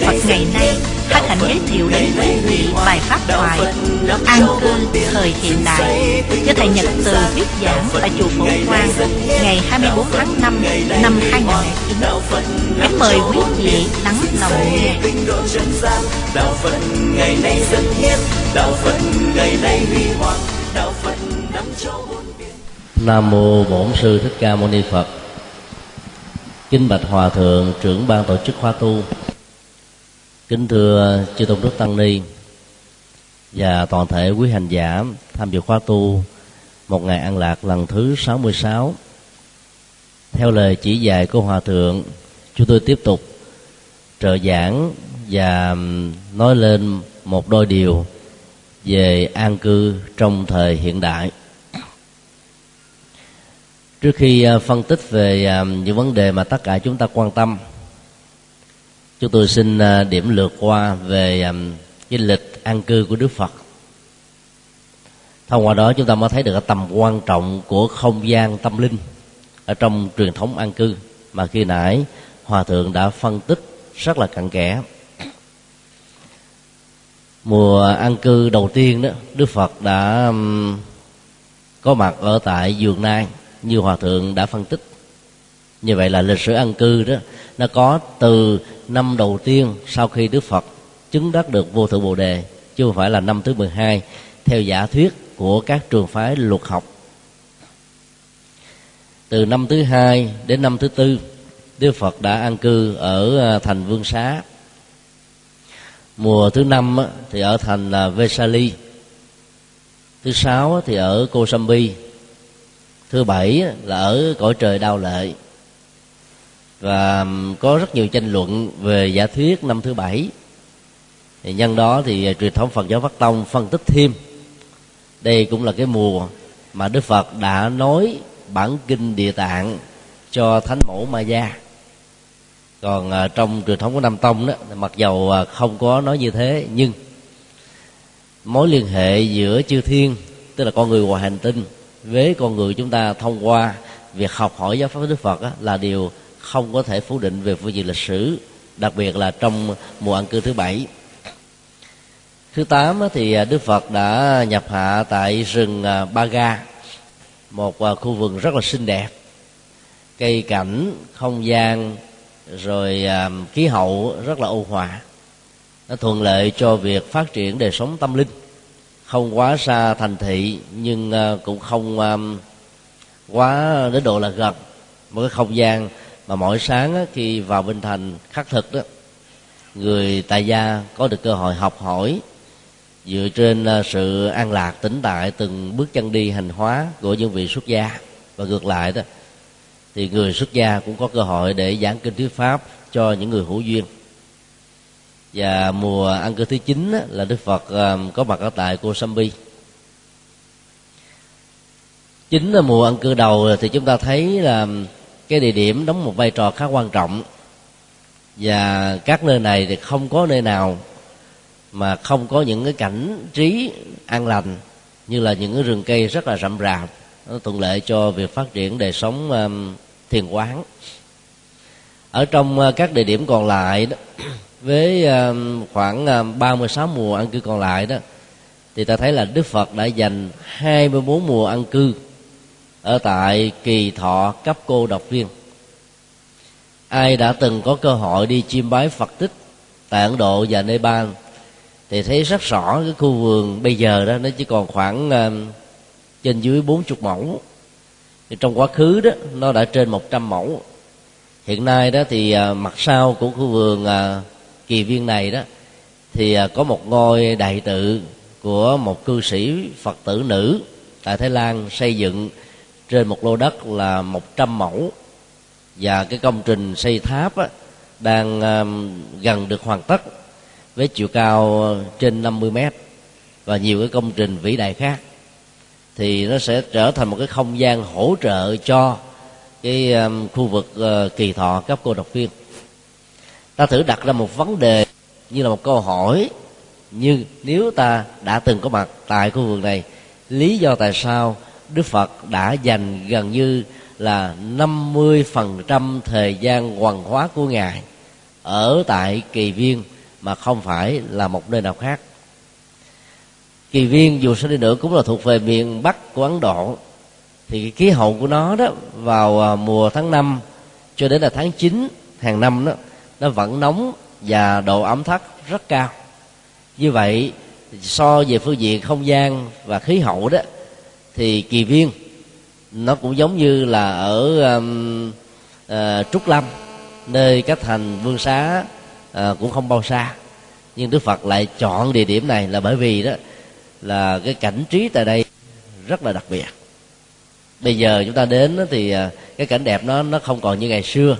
Đạo Phật ngày nay hân hạnh giới thiệu đến quý vị bài pháp thoại An cư thời hiện đại do Thầy Nhật Từ thuyết giảng tại chùa Phổ Quang ngày 24 tháng 5 năm 2009. Kính mời quý vị lắng lòng nghe. Đạo Phật ngày nay dân hiến, Đạo Phật ngày nay huy hoàng, Đạo Phật nắm cho Nam mô Bổn sư Thích Ca Mâu Ni Phật. Kinh bạch Hòa thượng trưởng ban tổ chức khóa tu kính thưa chư tôn đức tăng ni và toàn thể quý hành giả tham dự khóa tu một ngày an lạc lần thứ 66 theo lời chỉ dạy của hòa thượng, chúng tôi tiếp tục trợ giảng và nói lên một đôi điều về an cư trong thời hiện đại. Trước khi ờ, phân tích về những vấn đề mà tất cả chúng ta quan tâm chúng tôi xin à, điểm lượt qua về à, cái lịch an cư của đức phật. Thông qua đó chúng ta mới thấy được cái tầm quan trọng của không gian tâm linh ở trong truyền thống an cư mà khi nãy hòa thượng đã phân tích rất là cặn kẽ. Mùa an cư đầu tiên đó, đức phật đã có mặt ở tại vườn nai như hòa thượng đã phân tích như vậy là lịch sử an cư đó, nó có từ năm đầu tiên sau khi đức phật chứng đắc được vô thượng bồ đề, chứ không phải là năm thứ 12 theo giả thuyết của các trường phái luật học. Từ năm thứ hai đến năm thứ tư, đức phật đã an cư ở à, thành vương xá. Mùa thứ năm thì ở thành vesali. Thứ sáu thì ở kosambi. Thứ bảy là ở cõi trời đau lệ và um, có rất nhiều tranh luận về giả thuyết năm thứ bảy. Thì nhân đó thì à, truyền thống phật giáo phát tông phân tích thêm. Đây cũng là cái mùa mà đức phật đã nói bản kinh địa tạng cho thánh mẫu ma gia còn à, trong truyền thống của nam tông đó mặc dầu à, không có nói như thế nhưng mối liên hệ giữa chư thiên tức là con người ngoài hành tinh với con người chúng ta thông qua việc học hỏi giáo pháp đức phật đó, là điều không có thể phủ định về phương diện lịch sử, đặc biệt là trong mùa ăn cư thứ bảy. Thứ tám thì à, đức phật đã nhập hạ tại rừng Ba baga, một à, khu vườn rất là xinh đẹp. Cây cảnh, không gian, rồi khí hậu rất là ôn hòa. Nó thuận lợi cho việc phát triển đời sống tâm linh. Không quá xa thành thị, nhưng cũng không quá đến độ là gần một cái không gian mà mỗi sáng khi vào bên thành khắc thực đó, người tại gia có được cơ hội học hỏi dựa trên à, sự an lạc tĩnh tại từng bước chân đi hành hóa của những vị xuất gia. Và ngược lại đó, thì người xuất gia cũng có cơ hội để giảng kinh thuyết pháp cho những người hữu duyên. Và mùa ăn cơ thứ chín là đức phật à, có mặt ở tại cô sambi chính là mùa ăn cơ đầu thì chúng ta thấy là cái địa điểm đóng một vai trò khá quan trọng. Và các nơi này thì không có nơi nào mà không có những cái cảnh trí an lành như là những cái rừng cây rất là rậm rạp nó thuận lợi cho việc phát triển đời sống um, thiền quán. Ở trong uh, các địa điểm còn lại đó với um, khoảng um, 36 mùa ăn cư còn lại đó thì ta thấy là Đức Phật đã dành 24 mùa ăn cư ở tại kỳ thọ cấp cô độc viên. Ai đã từng có cơ hội đi chiêm bái phật tích tại ấn độ và nepal thì thấy rất rõ cái khu vườn bây giờ đó nó chỉ còn khoảng uh, trên dưới bốn chục mẫu. Thì trong quá khứ đó nó đã trên một trăm mẫu. Hiện nay đó thì uh, mặt sau của khu vườn uh, kỳ viên này đó thì uh, có một ngôi đại tự của một cư sĩ phật tử nữ tại thái lan xây dựng trên một lô đất là một trăm mẫu. Và cái công trình xây tháp á, đang um, gần được hoàn tất với chiều cao trên 50 mét và nhiều cái công trình vĩ đại khác. Thì nó sẽ trở thành một cái không gian hỗ trợ cho cái um, khu vực uh, kỳ thọ cấp cô độc viên. Ta thử đặt ra một vấn đề như là một câu hỏi như nếu ta đã từng có mặt tại khu vực này lý do tại sao Đức Phật đã dành gần như là 50% thời gian hoàng hóa của Ngài ở tại kỳ viên mà không phải là một nơi nào khác. Kỳ viên dù sao đi nữa cũng là thuộc về miền bắc của ấn độ. Thì cái khí hậu của nó đó, vào à, mùa tháng 5 cho đến là tháng 9 hàng năm đó, nó vẫn nóng và độ ẩm thấp rất cao. Như vậy, so về phương diện không gian và khí hậu đó thì kỳ viên. Nó cũng giống như là ở um, uh, trúc lâm nơi các thành vương xá uh, cũng không bao xa. Nhưng đức phật lại chọn địa điểm này là bởi vì đó là cái cảnh trí tại đây rất là đặc biệt. Bây giờ chúng ta đến thì uh, cái cảnh đẹp nó nó không còn như ngày xưa.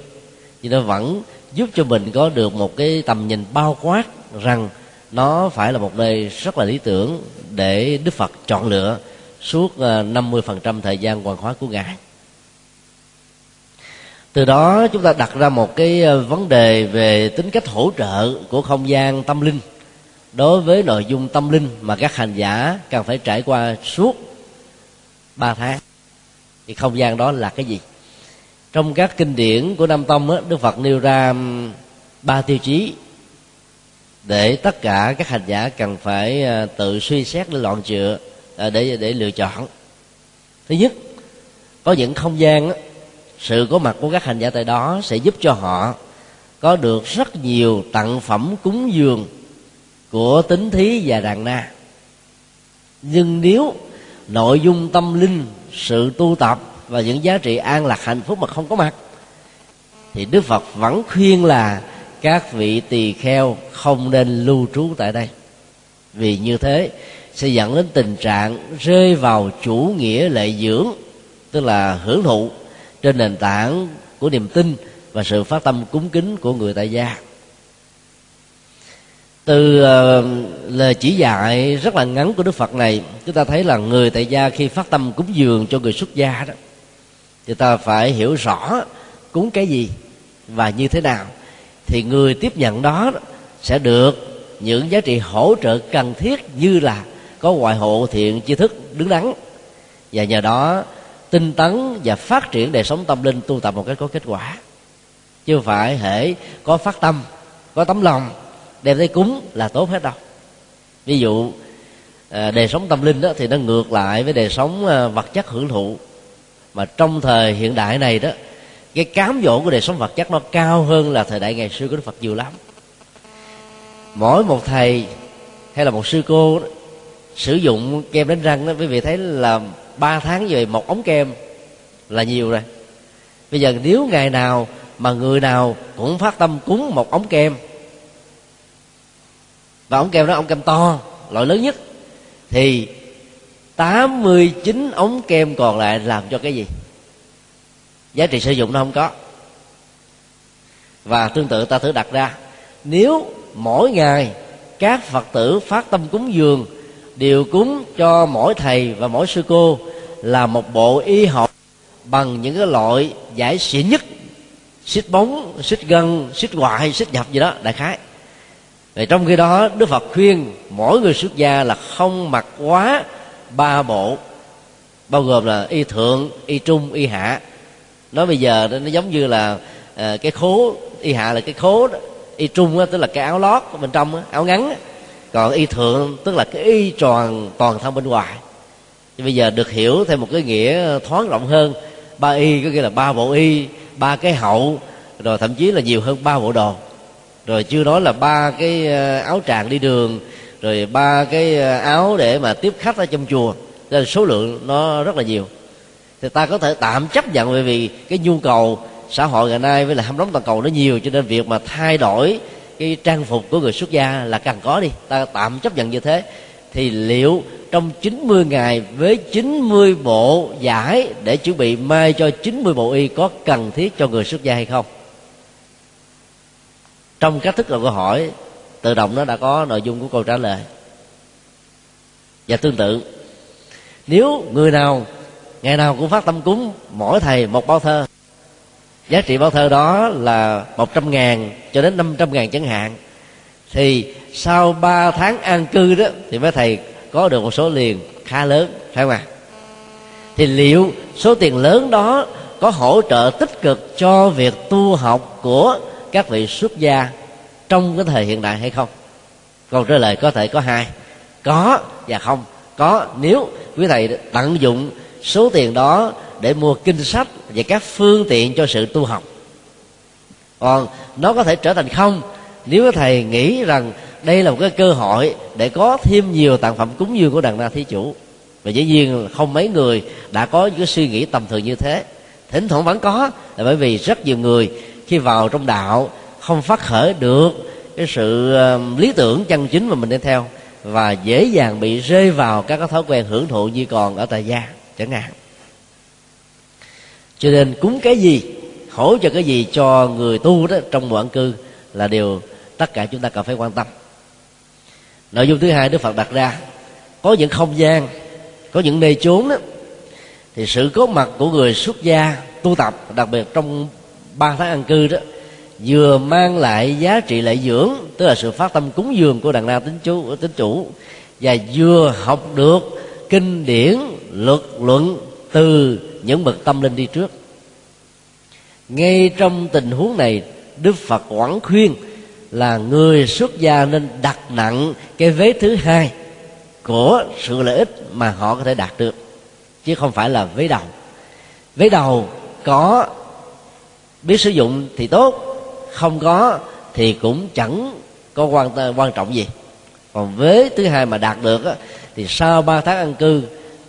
Nhưng nó vẫn giúp cho mình có được một cái tầm nhìn bao quát rằng nó phải là một nơi rất là lý tưởng để Đức Phật chọn lựa suốt ờ, 50% thời gian hoàn hóa của Ngài. Từ đó chúng ta đặt ra một cái ờ, vấn đề về tính cách hỗ trợ của không gian tâm linh đối với nội dung tâm linh mà các hành giả cần phải trải qua suốt ba tháng thì không gian đó là cái gì trong các kinh điển của nam tông đó, đức phật nêu ra ba tiêu chí để tất cả các hành giả cần phải ờ, tự suy xét để loạn chữa Ờ, để để lựa chọn. Thứ nhất, có những không gian sự có mặt của các hành giả tại đó sẽ giúp cho họ có được rất nhiều tặng phẩm cúng dường của tính thí và đàn na. Nhưng nếu nội dung tâm linh, sự tu tập và những giá trị an lạc hạnh phúc mà không có mặt, thì đức phật vẫn khuyên là các vị tỳ kheo không nên lưu trú tại đây. Vì như thế sẽ dẫn đến tình trạng rơi vào chủ nghĩa lệ dưỡng tức là hưởng thụ trên nền tảng của niềm tin và sự phát tâm cúng kính của người tại gia. Từ uh, lời chỉ dạy rất là ngắn của đức phật này chúng ta thấy là người tại gia khi phát tâm cúng dường cho người xuất gia đó thì ta phải hiểu rõ cúng cái gì và như thế nào. Thì người tiếp nhận đó sẽ được những giá trị hỗ trợ cần thiết như là có ngoại hộ thiện chi thức đứng đắn. Và nhờ đó tinh tấn và phát triển đời sống tâm linh tu tập một cách có kết quả. Chứ không phải hễ có phát tâm có tấm lòng đem tới cúng là tốt hết đâu. Ví dụ à, đời sống tâm linh đó thì nó ngược lại với đời sống à, vật chất hưởng thụ. Mà trong thời hiện đại này đó cái cám dỗ của đời sống vật chất nó cao hơn là thời đại ngày xưa của đức phật nhiều lắm. Mỗi một thầy hay là một sư cô đó, sử dụng kem đánh răng đó, quý vị thấy là ba tháng về một ống kem là nhiều rồi. Bây giờ nếu ngày nào mà người nào cũng phát tâm cúng một ống kem, và ống kem đó ống kem to, loại lớn nhất, thì 89 ống kem còn lại làm cho cái gì? Giá trị sử dụng nó không có. Và tương tự ta thử đặt ra, nếu mỗi ngày các phật tử phát tâm cúng dường điều cúng cho mỗi thầy và mỗi sư cô là một bộ y học bằng những cái loại giải xỉn nhất xích bóng xích gân xích hoại xích nhập gì đó đại khái Vậy trong khi đó Đức Phật khuyên mỗi người xuất gia là không mặc quá ba bộ bao gồm là y thượng y trung y hạ nói bây giờ nó giống như là ờ, cái khố y hạ là cái khố đó. y trung đó, tức là cái áo lót bên trong đó, áo ngắn đó còn y thượng, tức là cái y tròn toàn thân bên ngoài. Thì bây giờ được hiểu thêm một cái nghĩa thoáng rộng hơn. Ba y có nghĩa là ba bộ y, ba cái hậu, rồi thậm chí là nhiều hơn ba bộ đồ rồi chưa nói là ba cái ờ, áo tràng đi đường, rồi ba cái ờ, áo để mà tiếp khách ở trong chùa. Nên số lượng nó rất là nhiều. Thì ta có thể tạm chấp nhận bởi vì cái nhu cầu xã hội ngày nay với là hâm nóng toàn cầu nó nhiều, cho nên việc mà thay đổi cái trang phục của người xuất gia là cần có đi, ta tạm chấp nhận như thế. Thì liệu trong 90 ngày với 90 bộ giải để chuẩn bị mai cho 90 bộ y có cần thiết cho người xuất gia hay không? Trong cách thức là câu hỏi, tự động nó đã có nội dung của câu trả lời. Và tương tự, nếu người nào, ngày nào cũng phát tâm cúng, mỗi thầy một bao thơ giá trị bao thơ đó là một trăm ngàn cho đến năm trăm ngàn chẳng hạn. Thì sau ba tháng an cư đó, thì mấy thầy có được một số liền khá lớn, phải không ạ? Thì liệu số tiền lớn đó có hỗ trợ tích cực cho việc tu học của các vị xuất gia trong cái thời hiện đại hay không? Câu trả lời có thể có hai. Có và không. Có nếu quý thầy tận dụng số tiền đó để mua kinh sách và các phương tiện cho sự tu học. Còn nó có thể trở thành không nếu thầy nghĩ rằng đây là một cái cơ hội để có thêm nhiều tặng phẩm cúng dường của đàn na thí chủ. Và dĩ nhiên không mấy người đã có những cái suy nghĩ tầm thường như thế. Thỉnh thoảng vẫn có, là bởi vì rất nhiều người khi vào trong đạo không phát khởi được cái sự lý tưởng chân chính mà mình nên theo và dễ dàng bị rơi vào các cái thói quen hưởng thụ như còn ở tại gia, chẳng hạn cho nên cúng cái gì hỗ trợ cái gì cho người tu đó, trong mùa ăn cư là điều tất cả chúng ta cần phải quan tâm. Nội dung thứ hai đức phật đặt ra, có những không gian, có những nơi chốn đó, thì sự có mặt của người xuất gia tu tập, đặc biệt trong ba tháng ăn cư đó, vừa mang lại giá trị lợi dưỡng, tức là sự phát tâm cúng dường của đàn na tính chú tính chủ, và vừa học được kinh điển, luật luận từ những bậc tâm linh đi trước. Ngay trong tình huống này đức phật quảng khuyên là người xuất gia nên đặt nặng cái vế thứ hai của sự lợi ích mà họ có thể đạt được chứ không phải là vế đầu. Vế đầu có biết sử dụng thì tốt không có thì cũng chẳng có quan quan trọng gì. Còn vế thứ hai mà đạt được á, thì sau ba tháng ăn cư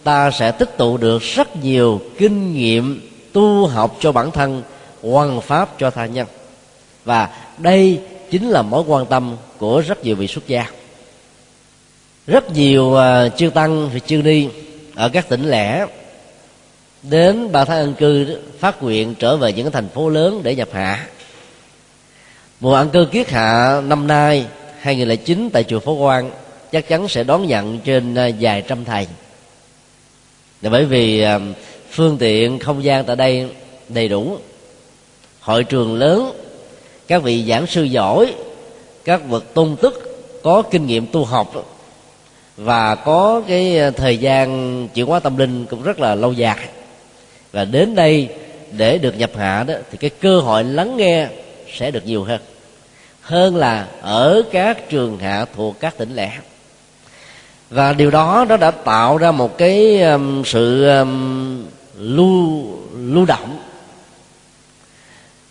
ta sẽ tích tụ được rất nhiều kinh nghiệm tu học cho bản thân hoàn pháp cho tha nhân. Và đây chính là mối quan tâm của rất nhiều vị xuất gia. Rất nhiều uh, chư tăng và chư ni ở các tỉnh lẻ đến ba tháng ân cư phát nguyện trở về những thành phố lớn để nhập hạ. Mùa ăn cư kiết hạ năm nay 2009 tại chùa Phổ Quang chắc chắn sẽ đón nhận trên à, vài trăm thầy là bởi vì à, phương tiện không gian tại đây đầy đủ. Hội trường lớn, các vị giảng sư giỏi, các bậc tôn tức có kinh nghiệm tu học, và có cái à, thời gian chuyển hóa tâm linh cũng rất là lâu dài. Và đến đây để được nhập hạ đó, thì cái cơ hội lắng nghe sẽ được nhiều hơn. Hơn là ở các trường hạ thuộc các tỉnh lẻ và điều đó nó đã tạo ra một cái um, sự um, lưu lưu động.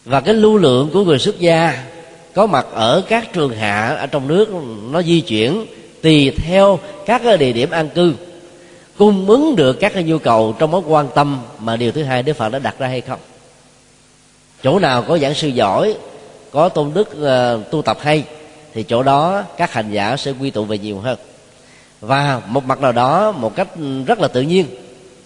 Và cái lưu lượng của người xuất gia có mặt ở các trường hạ ở trong nước nó di chuyển tùy theo các cái địa điểm an cư cung ứng được các cái nhu cầu trong mối quan tâm mà điều thứ hai đức phật đã đặt ra hay không. Chỗ nào có giảng sư giỏi có tôn đức uh, tu tập hay thì chỗ đó các hành giả sẽ quy tụ về nhiều hơn và một mặt nào đó, một cách rất là tự nhiên,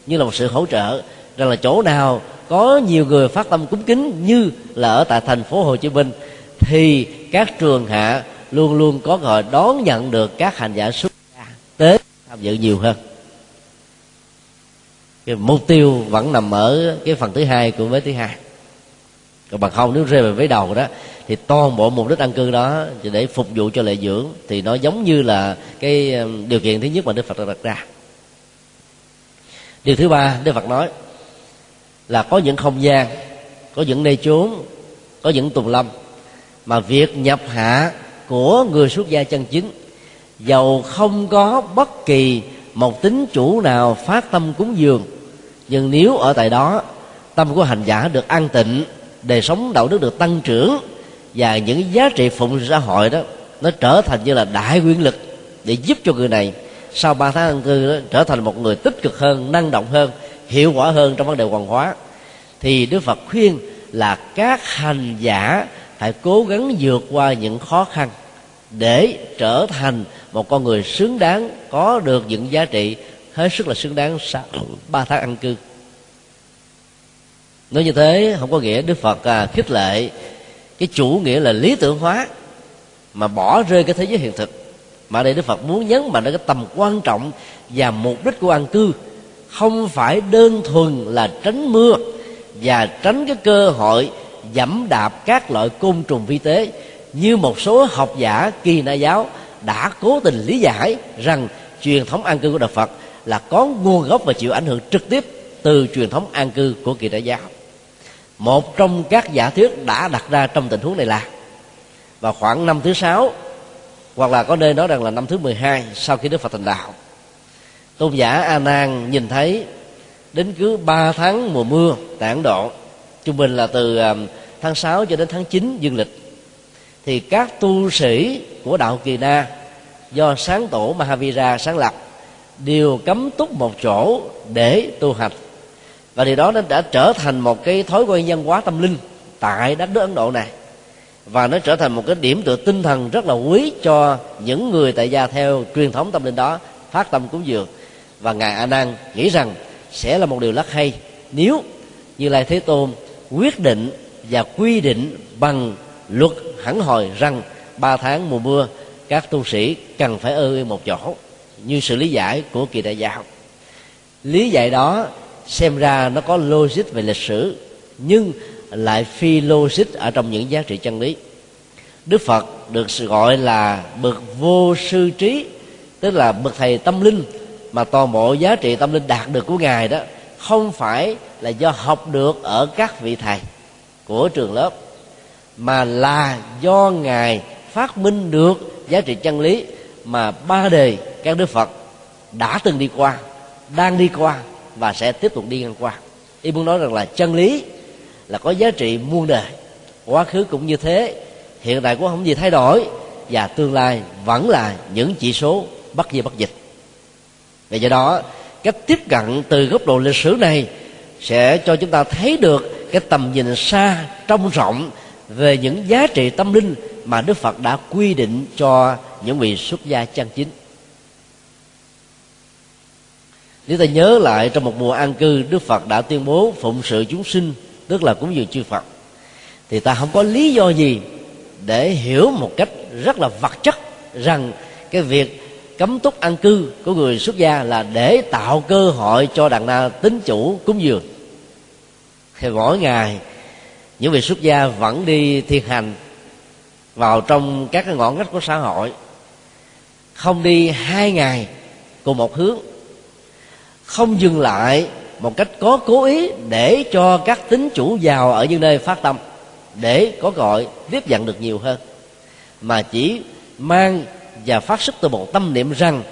như là một sự hỗ trợ, rằng là chỗ nào có nhiều người phát tâm cúng kính như là ở tại thành phố Hồ Chí Minh, thì các trường hạ luôn luôn có gọi đón nhận được các hành giả xuất gia tới tham dự nhiều hơn. Cái mục tiêu vẫn nằm ở cái phần thứ hai của vế thứ hai. Còn bằng không, nếu rơi vào vế đầu đó thì toàn bộ mục đích ăn cư đó để phục vụ cho lệ dưỡng thì nó giống như là cái um, điều kiện thứ nhất mà đức phật đã đặt ra. Điều thứ ba, đức phật nói là có những không gian, có những nơi chốn, có những tùng lâm mà việc nhập hạ của người xuất gia chân chính, dầu không có bất kỳ một tính chủ nào phát tâm cúng dường, nhưng nếu ở tại đó, tâm của hành giả được an tịnh, đời sống đạo đức được tăng trưởng và những giá trị phụng xã hội đó nó trở thành như là đại quyền lực để giúp cho người này sau ba tháng ăn cư đó, trở thành một người tích cực hơn năng động hơn hiệu quả hơn trong vấn đề hoàn hóa. Thì đức phật khuyên là các hành giả phải cố gắng vượt qua những khó khăn để trở thành một con người xứng đáng có được những giá trị hết sức là xứng đáng sau ba tháng ăn cư. Nói như thế không có nghĩa đức phật à, khích lệ cái chủ nghĩa là lý tưởng hóa, mà bỏ rơi cái thế giới hiện thực. Mà đây đức phật muốn nhấn mạnh đến cái tầm quan trọng và mục đích của an cư. Không phải đơn thuần là tránh mưa và tránh cái cơ hội dẫm đạp các loại côn trùng vi tế, như một số học giả kỳ na giáo đã cố tình lý giải rằng truyền thống an cư của đạo Phật là có nguồn gốc và chịu ảnh hưởng trực tiếp từ truyền thống an cư của kỳ đại giáo một trong các giả thuyết đã đặt ra trong tình huống này là và khoảng năm thứ sáu, hoặc là có nơi nói rằng là năm thứ 12 sau khi Đức Phật thành đạo, tôn giả A Nan nhìn thấy đến cứ 3 tháng mùa mưa tại Ấn Độ, trung bình là từ à, tháng 6 cho đến tháng 9 dương lịch, thì các tu sĩ của đạo Kỳ Na do sáng tổ Mahavira sáng lập, đều cấm túc một chỗ để tu hành và điều đó nó đã trở thành một cái thói quen văn hóa tâm linh tại đất nước Ấn Độ này. Và nó trở thành một cái điểm tựa tinh thần rất là quý cho những người tại gia theo truyền thống tâm linh đó, phát tâm cúng dường. Và ngài a nan nghĩ rằng sẽ là một điều rất hay nếu như lai thế tôn quyết định và quy định bằng luật hẳn hồi rằng ba tháng mùa mưa, các tu sĩ cần phải ơ một chỗ, như sự lý giải của kỳ đại giáo. Lý giải đó xem ra nó có logic về lịch sử, nhưng lại phi logic ở trong những giá trị chân lý. Đức phật được gọi là bậc vô sư trí, tức là bậc thầy tâm linh, mà toàn bộ giá trị tâm linh đạt được của ngài đó không phải là do học được ở các vị thầy của trường lớp, mà là do ngài phát minh được giá trị chân lý mà ba đề, các đức phật đã từng đi qua, đang đi qua và sẽ tiếp tục đi ngang qua. Ý muốn nói rằng là chân lý là có giá trị muôn đời. Quá khứ cũng như thế, hiện tại cũng không gì thay đổi và tương lai vẫn là những chỉ số bất di bất dịch. Và do đó, cách tiếp cận từ góc độ lịch sử này sẽ cho chúng ta thấy được cái tầm nhìn xa trong rộng về những giá trị tâm linh mà Đức Phật đã quy định cho những vị xuất gia chân chính. Nếu ta nhớ lại trong một mùa an cư, Đức Phật đã tuyên bố phụng sự chúng sinh, Tức là cúng dường chư Phật. Thì ta không có lý do gì Để hiểu một cách rất là vật chất Rằng cái việc cấm túc an cư của người xuất gia là để tạo cơ hội cho đàn na tính chủ cúng dường. Thì mỗi ngày, những vị xuất gia vẫn đi thiền hành vào trong các cái ngõ ngách của xã hội. Không đi hai ngày cùng một hướng không dừng lại một cách có cố ý để cho các tính chủ giàu ở những nơi phát tâm, để có gọi tiếp nhận được nhiều hơn, mà chỉ mang và phát xuất từ một tâm niệm rằng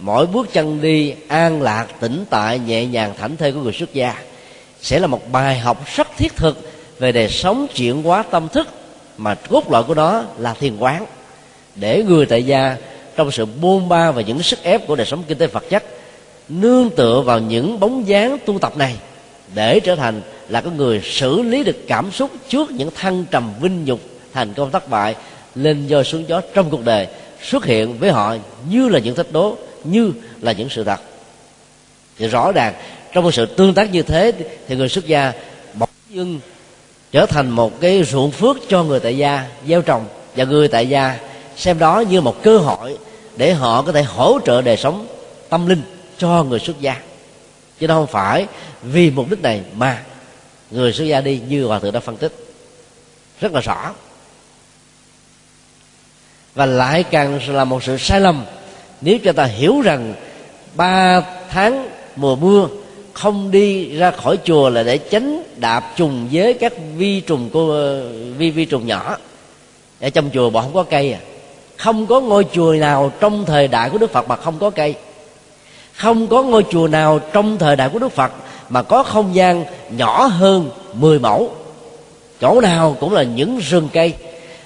mỗi bước chân đi an lạc, tĩnh tại, nhẹ nhàng, thảnh thơi của người xuất gia sẽ là một bài học rất thiết thực về đời sống chuyển hóa tâm thức mà cốt lõi của nó là thiền quán, để người tại gia trong sự buôn ba và những sức ép của đời sống kinh tế vật chất nương tựa vào những bóng dáng tu tập này để trở thành là cái người xử lý được cảm xúc trước những thăng trầm vinh nhục, thành công thất bại, lên do xuống gió trong cuộc đời, xuất hiện với họ như là những thách đố, như là những sự thật. Thì rõ ràng, trong một sự tương tác như thế, thì người xuất gia bỗng dưng trở thành một cái ruộng phước cho người tại gia, gieo trồng và người tại gia, xem đó như một cơ hội để họ có thể hỗ trợ đời sống tâm linh cho người xuất gia. Chứ đâu không phải vì mục đích này mà người xuất gia đi như hòa thượng đã phân tích. Rất là rõ. Và lại càng là một sự sai lầm nếu cho ta hiểu rằng ba tháng mùa mưa không đi ra khỏi chùa là để tránh đạp trùng với các vi trùng cô, vi vi trùng nhỏ. Ở trong chùa bọn không có cây à. Không có ngôi chùa nào trong thời đại của đức phật mà không có cây không có ngôi chùa nào trong thời đại của đức phật mà có không gian nhỏ hơn 10 mẫu. Chỗ nào cũng là những rừng cây.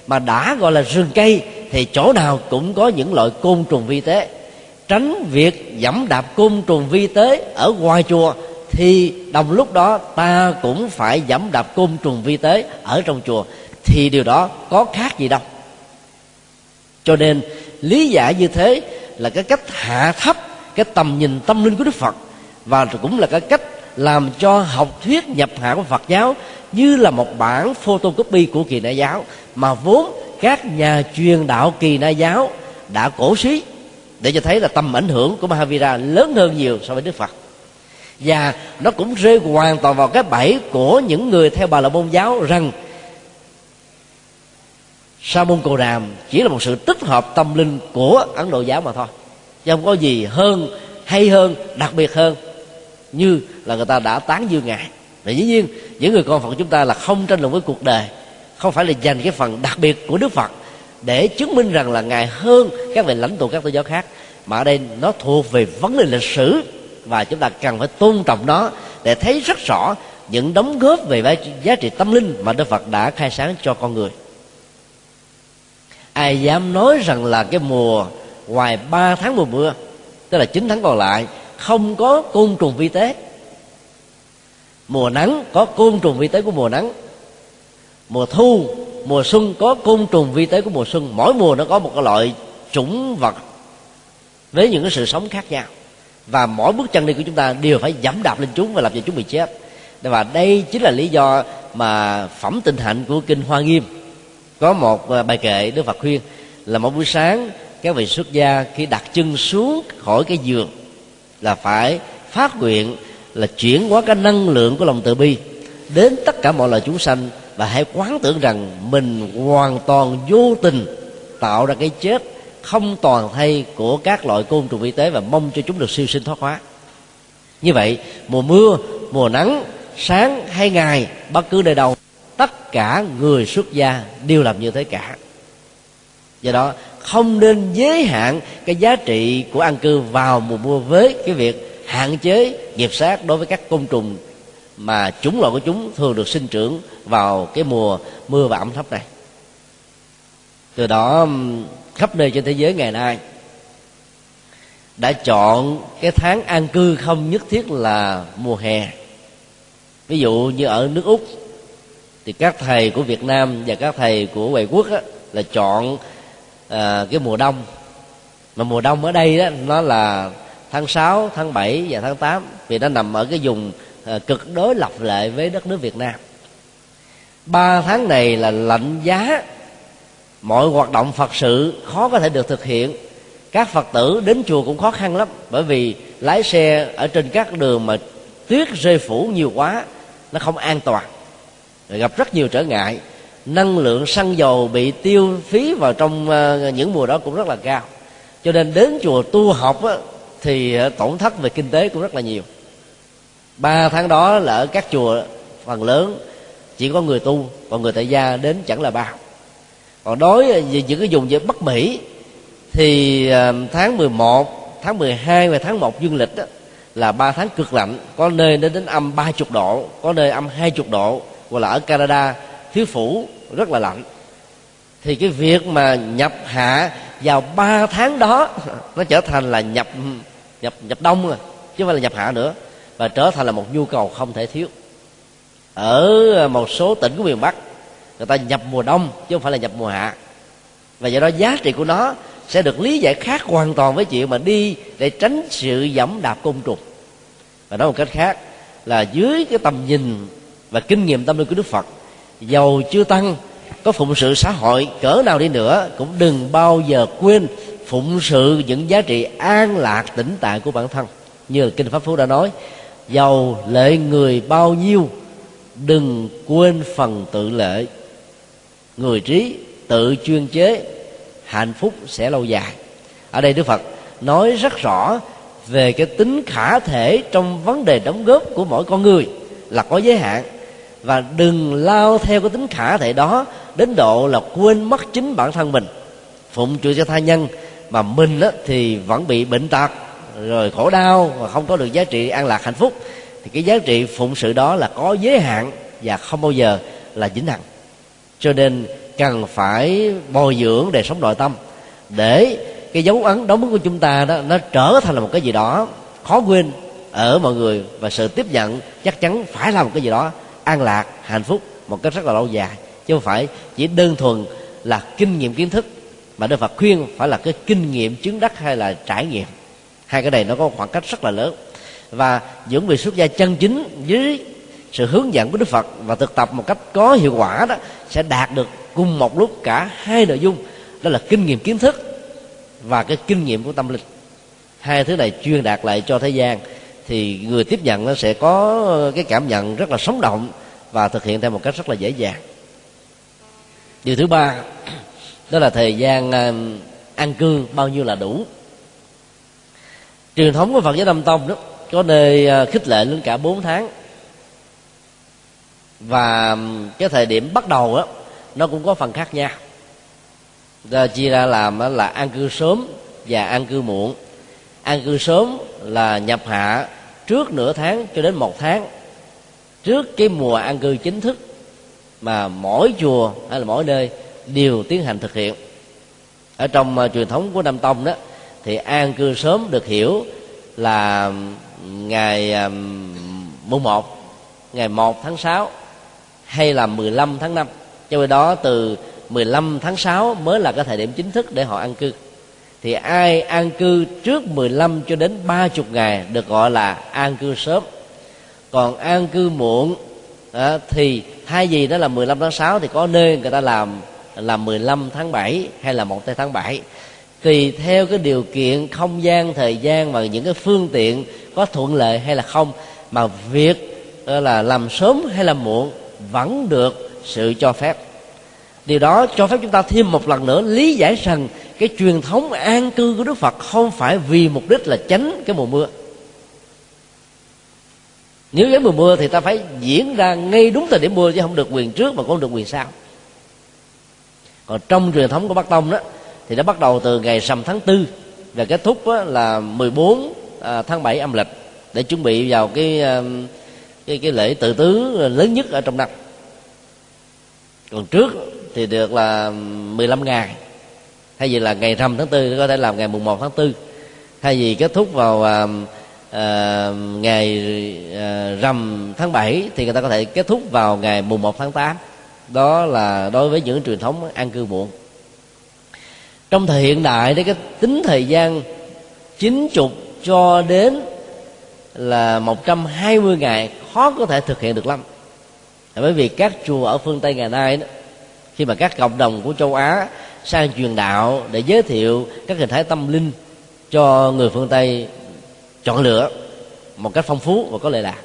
Mà đã gọi là rừng cây thì chỗ nào cũng có những loại côn trùng vi tế. Tránh việc dẫm đạp côn trùng vi tế ở ngoài chùa thì đồng lúc đó ta cũng phải dẫm đạp côn trùng vi tế ở trong chùa thì điều đó có khác gì đâu. Cho nên lý giải như thế là cái cách hạ thấp cái tầm nhìn tâm linh của đức phật, và cũng là cái cách làm cho học thuyết nhập hạ của phật giáo như là một bản photocopy của kỳ Na giáo, mà vốn các nhà truyền đạo kỳ na giáo đã cổ suý để cho thấy là tầm ảnh hưởng của Mahavira lớn hơn nhiều so với Đức Phật. Và nó cũng rơi hoàn toàn vào cái bẫy của những người theo bà la môn giáo rằng sa môn cồ đàm chỉ là một sự tích hợp tâm linh của ấn độ giáo mà thôi chứ không có gì hơn, hay hơn, đặc biệt hơn. Như là người ta đã tán dương ngài. Và dĩ nhiên, những người con phật chúng ta là không tranh luận với cuộc đời. Không phải là dành cái phần đặc biệt của đức phật để chứng minh rằng là ngài hơn các vị lãnh tụ các tôn giáo khác. Mà ở đây nó thuộc về vấn đề lịch sử và chúng ta cần phải tôn trọng nó để thấy rất rõ những đóng góp về giá trị tâm linh mà Đức Phật đã khai sáng cho con người. Ai dám nói rằng là cái mùa ngoài ba tháng mùa mưa, tức là chín tháng còn lại, không có côn trùng vi tế. Mùa nắng có côn trùng vi tế của mùa nắng. Mùa thu, mùa xuân có côn trùng vi tế của mùa xuân. Mỗi mùa nó có một cái loại chủng vật với những cái sự sống khác nhau. Và mỗi bước chân đi của chúng ta đều phải dẫm đạp lên chúng và làm cho chúng bị chết. Và đây chính là lý do mà phẩm tinh hạnh của kinh hoa nghiêm có một à, bài kệ đức phật khuyên là một buổi sáng các vị xuất gia khi đặt chân xuống khỏi cái giường là phải phát nguyện là chuyển hóa cái năng lượng của lòng từ bi đến tất cả mọi loài chúng sanh và hãy quán tưởng rằng mình hoàn toàn vô tình tạo ra cái chết không toàn thay của các loại côn trùng y tế và mong cho chúng được siêu sinh thoát hóa. Như vậy, mùa mưa, mùa nắng, sáng hay ngày, bất cứ nơi đâu, tất cả người xuất gia đều làm như thế cả. Do đó không nên giới hạn cái giá trị của an cư vào mùa mưa với cái việc hạn chế nghiệp sát đối với các côn trùng mà chúng loại của chúng thường được sinh trưởng vào cái mùa mưa và ẩm thấp này. Từ đó khắp nơi trên thế giới ngày nay đã chọn cái tháng an cư không nhất thiết là mùa hè. Ví dụ như ở nước úc thì các thầy của việt nam và các thầy của ngoại quốc á, là chọn à, cái mùa đông. Mà mùa đông ở đây đó nó là tháng 6, tháng 7 và tháng 8 vì nó nằm ở cái vùng à, cực đối lập lại với đất nước Việt Nam. Ba tháng này là lạnh giá. Mọi hoạt động phật sự khó có thể được thực hiện. Các phật tử đến chùa cũng khó khăn lắm. Bởi vì lái xe ở trên các đường mà tuyết rơi phủ nhiều quá nó không an toàn. Gặp rất nhiều trở ngại năng lượng xăng dầu bị tiêu phí vào trong ờ, những mùa đó cũng rất là cao. Cho nên đến chùa tu học á, thì ờ, tổn thất về kinh tế cũng rất là nhiều. Ba tháng đó là ở các chùa phần lớn chỉ có người tu còn người tại gia đến chẳng là bao còn đối ờ, với những cái vùng về bắc mỹ thì tháng 11, tháng 12 và tháng 1 dương lịch đó, là ba tháng cực lạnh có nơi đến đến âm 30 độ có nơi âm 20 độ hoặc là ở Canada thiếu phủ rất là lạnh. Thì cái việc mà nhập hạ vào ba tháng đó, nó trở thành là nhập nhập nhập đông rồi, chứ không phải là nhập hạ nữa, và trở thành là một nhu cầu không thể thiếu. Ở một số tỉnh của miền bắc, người ta nhập mùa đông chứ không phải là nhập mùa hạ. Và do đó giá trị của nó sẽ được lý giải khác hoàn toàn với chuyện mà đi để tránh sự dẫm đạp côn trùng. Và nói một cách khác là dưới cái tầm nhìn và kinh nghiệm tâm linh của đức phật giàu chưa tăng, có phụng sự xã hội, cỡ nào đi nữa, cũng đừng bao giờ quên phụng sự những giá trị an lạc tĩnh tại của bản thân. Như là kinh pháp phú đã nói giàu lệ người bao nhiêu, đừng quên phần tự lệ. Người trí tự chuyên chế, hạnh phúc sẽ lâu dài. Ở đây đức phật nói rất rõ về cái tính khả thể trong vấn đề đóng góp của mỗi con người là có giới hạn và đừng lao theo cái tính khả thể đó đến độ là quên mất chính bản thân mình. Phụng chữa cho tha nhân mà mình á, thì vẫn bị bệnh tật rồi khổ đau và không có được giá trị an lạc hạnh phúc. Thì cái giá trị phụng sự đó là có giới hạn và không bao giờ là dính hằng. Cho nên cần phải bồi dưỡng đời sống nội tâm để cái dấu ấn đóng của chúng ta đó nó trở thành là một cái gì đó khó quên ở mọi người và sự tiếp nhận chắc chắn phải là một cái gì đó an lạc, hạnh phúc một cách rất là lâu dài. Chứ không phải chỉ đơn thuần là kinh nghiệm kiến thức, mà Đức Phật khuyên phải là cái kinh nghiệm chứng đắc hay là trải nghiệm. Hai cái này nó có khoảng cách rất là lớn. Và những vị xuất gia chân chính dưới sự hướng dẫn của Đức Phật và thực tập một cách có hiệu quả đó sẽ đạt được cùng một lúc cả hai nội dung. Đó là kinh nghiệm kiến thức và cái kinh nghiệm của tâm linh. Hai thứ này chuyên đạt lại cho thế gian thì người tiếp nhận nó sẽ có cái cảm nhận rất là sống động và thực hiện theo một cách rất là dễ dàng. Điều thứ ba, đó là thời gian ờ, an cư bao nhiêu là đủ. Truyền thống của phật giáo nam tông đó, có nơi ờ, khích lệ lên cả 4 tháng. Và cái thời điểm bắt đầu đó nó cũng có phần khác nhau. Ra chia ra làm là an cư sớm và an cư muộn. An cư sớm là nhập hạ trước nửa tháng cho đến một tháng trước cái mùa an cư chính thức mà mỗi chùa hay là mỗi nơi đều tiến hành thực hiện. Ở trong uh, truyền thống của nam tông đó thì an cư sớm được hiểu là ngày um, mùng một ngày 1 tháng 6 hay là 15 tháng 5 cho nên đó từ 15 tháng 6 mới là cái thời điểm chính thức để họ an cư thì ai an cư trước 15 cho đến 30 ngày được gọi là an cư sớm. Còn an cư muộn à, thì hai gì đó là 15 tháng 6 thì có nơi người ta làm là 15 tháng 7 hay là 1 tháng 7 tùy theo cái điều kiện không gian thời gian và những cái phương tiện có thuận lợi hay là không mà việc là làm sớm hay là muộn vẫn được sự cho phép. Điều đó cho phép chúng ta thêm một lần nữa lý giải rằng cái truyền thống an cư của đức phật không phải vì mục đích là tránh cái mùa mưa. Nếu đến mùa mưa thì ta phải diễn ra ngay đúng thời điểm mưa chứ không được quyền trước mà cũng được quyền sau. Còn trong truyền thống của bắc tông đó, thì nó bắt đầu từ ngày rằm tháng tư và kết thúc là 14 à, tháng 7 âm lịch để chuẩn bị vào cái à, cái cái lễ tự tứ lớn nhất ở trong năm. Còn trước thì được là 15 ngày thay vì là ngày rằm tháng tư có thể làm ngày mùng 1 tháng tư. Thay vì kết thúc vào à, à, ngày à, rằm tháng 7 thì người ta có thể kết thúc vào ngày mùng 1 tháng 8 đó là đối với những truyền thống an cư muộn. Trong thời hiện đại đấy cái tính thời gian chín chục cho đến là 120 ngày khó có thể thực hiện được lắm. Bởi vì các chùa ở phương tây ngày nay đó, khi mà các cộng đồng của châu á sang truyền đạo để giới thiệu các hình thái tâm linh cho người phương tây chọn lựa một cách phong phú và có lệ lạc.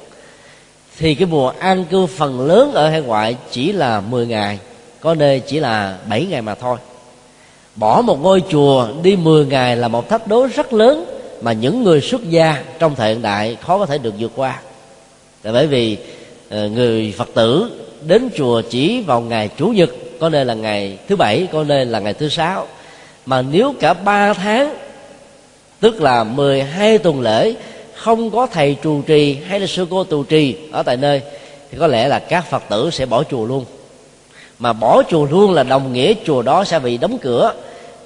Thì cái mùa an cư phần lớn ở hải ngoại chỉ là 10 ngày, có nơi chỉ là 7 ngày mà thôi. Bỏ một ngôi chùa đi 10 ngày là một thách đố rất lớn mà những người xuất gia trong thời hiện đại khó có thể được vượt qua. Tại bởi vì ờ, người phật tử đến chùa chỉ vào ngày chủ nhật có nơi là ngày thứ bảy, có nơi là ngày thứ sáu. Mà nếu cả ba tháng, tức là 12 tuần lễ, không có thầy trụ trì hay là sư cô trụ trì ở tại nơi, thì có lẽ là các phật tử sẽ bỏ chùa luôn. Mà bỏ chùa luôn là đồng nghĩa chùa đó sẽ bị đóng cửa,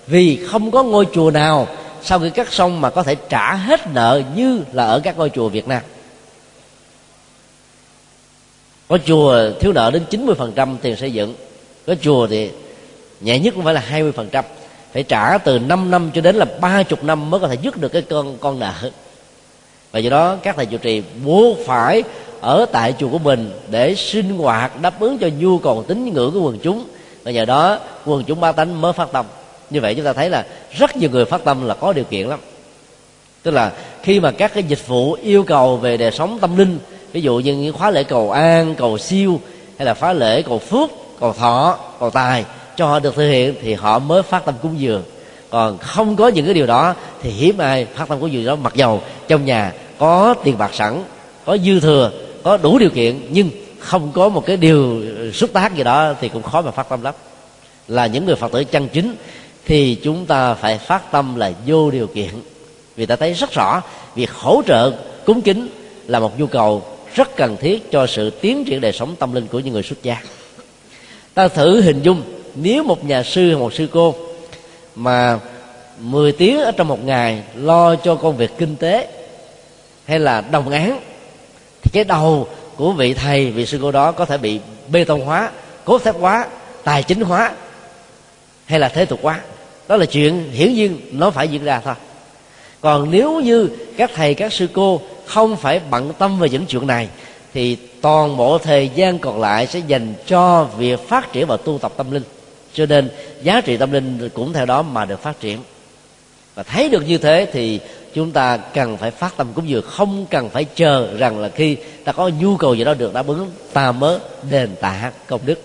vì không có ngôi chùa nào sau khi cắt xong mà có thể trả hết nợ như là ở các ngôi chùa Việt Nam. Có chùa thiếu nợ đến 90% tiền xây dựng có chùa thì nhẹ nhất cũng phải là 20% phải trả từ 5 năm cho đến là ba chục năm mới có thể dứt được cái con con nợ. Và do đó các thầy trụ trì buộc phải ở tại chùa của mình để sinh hoạt đáp ứng cho nhu cầu tín ngưỡng của quần chúng. Và nhờ đó quần chúng ba tánh mới phát tâm. Như vậy chúng ta thấy là rất nhiều người phát tâm là có điều kiện lắm. Tức là khi mà các cái dịch vụ yêu cầu về đời sống tâm linh, ví dụ như những khóa lễ cầu an, cầu siêu, hay là khóa lễ cầu phước cầu thọ cầu tài, cho họ được thực hiện thì họ mới phát tâm cúng dường. Còn không có những cái điều đó thì hiếm ai phát tâm cúng dường đó, mặc dầu trong nhà có tiền bạc sẵn, có dư thừa, có đủ điều kiện, nhưng không có một cái điều xúc tác gì đó thì cũng khó mà phát tâm lắm. Là những người phật tử chân chính thì chúng ta phải phát tâm là vô điều kiện. Vì ta thấy rất rõ, việc hỗ trợ cúng kính là một nhu cầu rất cần thiết cho sự tiến triển đời sống tâm linh của những người xuất gia ta thử hình dung, nếu một nhà sư hay một sư cô mà 10 tiếng ở trong một ngày lo cho công việc kinh tế hay là đồng án, thì cái đầu của vị thầy, vị sư cô đó có thể bị bê tông hóa, cốt thép hóa, tài chính hóa hay là thế tục hóa. Đó là chuyện hiển nhiên nó phải diễn ra thôi. Còn nếu như các thầy, các sư cô không phải bận tâm về những chuyện này thì toàn bộ thời gian còn lại sẽ dành cho việc phát triển và tu tập tâm linh. Cho nên, giá trị tâm linh cũng theo đó mà được phát triển. Và thấy được như thế thì chúng ta cần phải phát tâm cúng dường, không cần phải chờ rằng là khi ta có nhu cầu gì đó được đáp ứng, ta mới đền tạ công đức.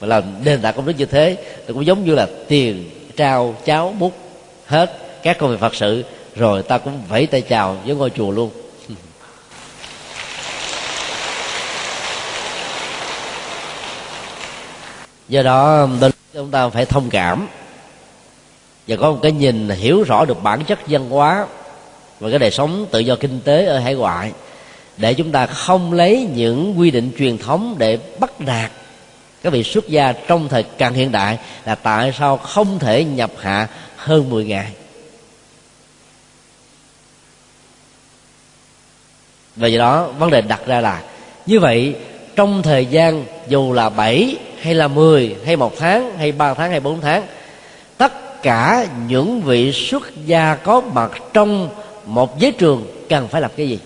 Và làm đền tạ công đức như thế thì cũng giống như là tiền, trao cháo, bút, hết các công việc phật sự, rồi ta cũng vẫy tay chào với ngôi chùa luôn. Do đó chúng ta phải thông cảm và có một cái nhìn hiểu rõ được bản chất văn hóa và cái đời sống tự do kinh tế ở hải ngoại để chúng ta không lấy những quy định truyền thống để bắt đạt các vị xuất gia trong thời càng hiện đại là tại sao không thể nhập hạ hơn 10 ngày và do đó, vấn đề đặt ra là như vậy, trong thời gian dù là 7 hay là 10 hay một tháng hay ba tháng hay bốn tháng, tất cả những vị xuất gia có mặt trong một giới trường cần phải làm cái gì?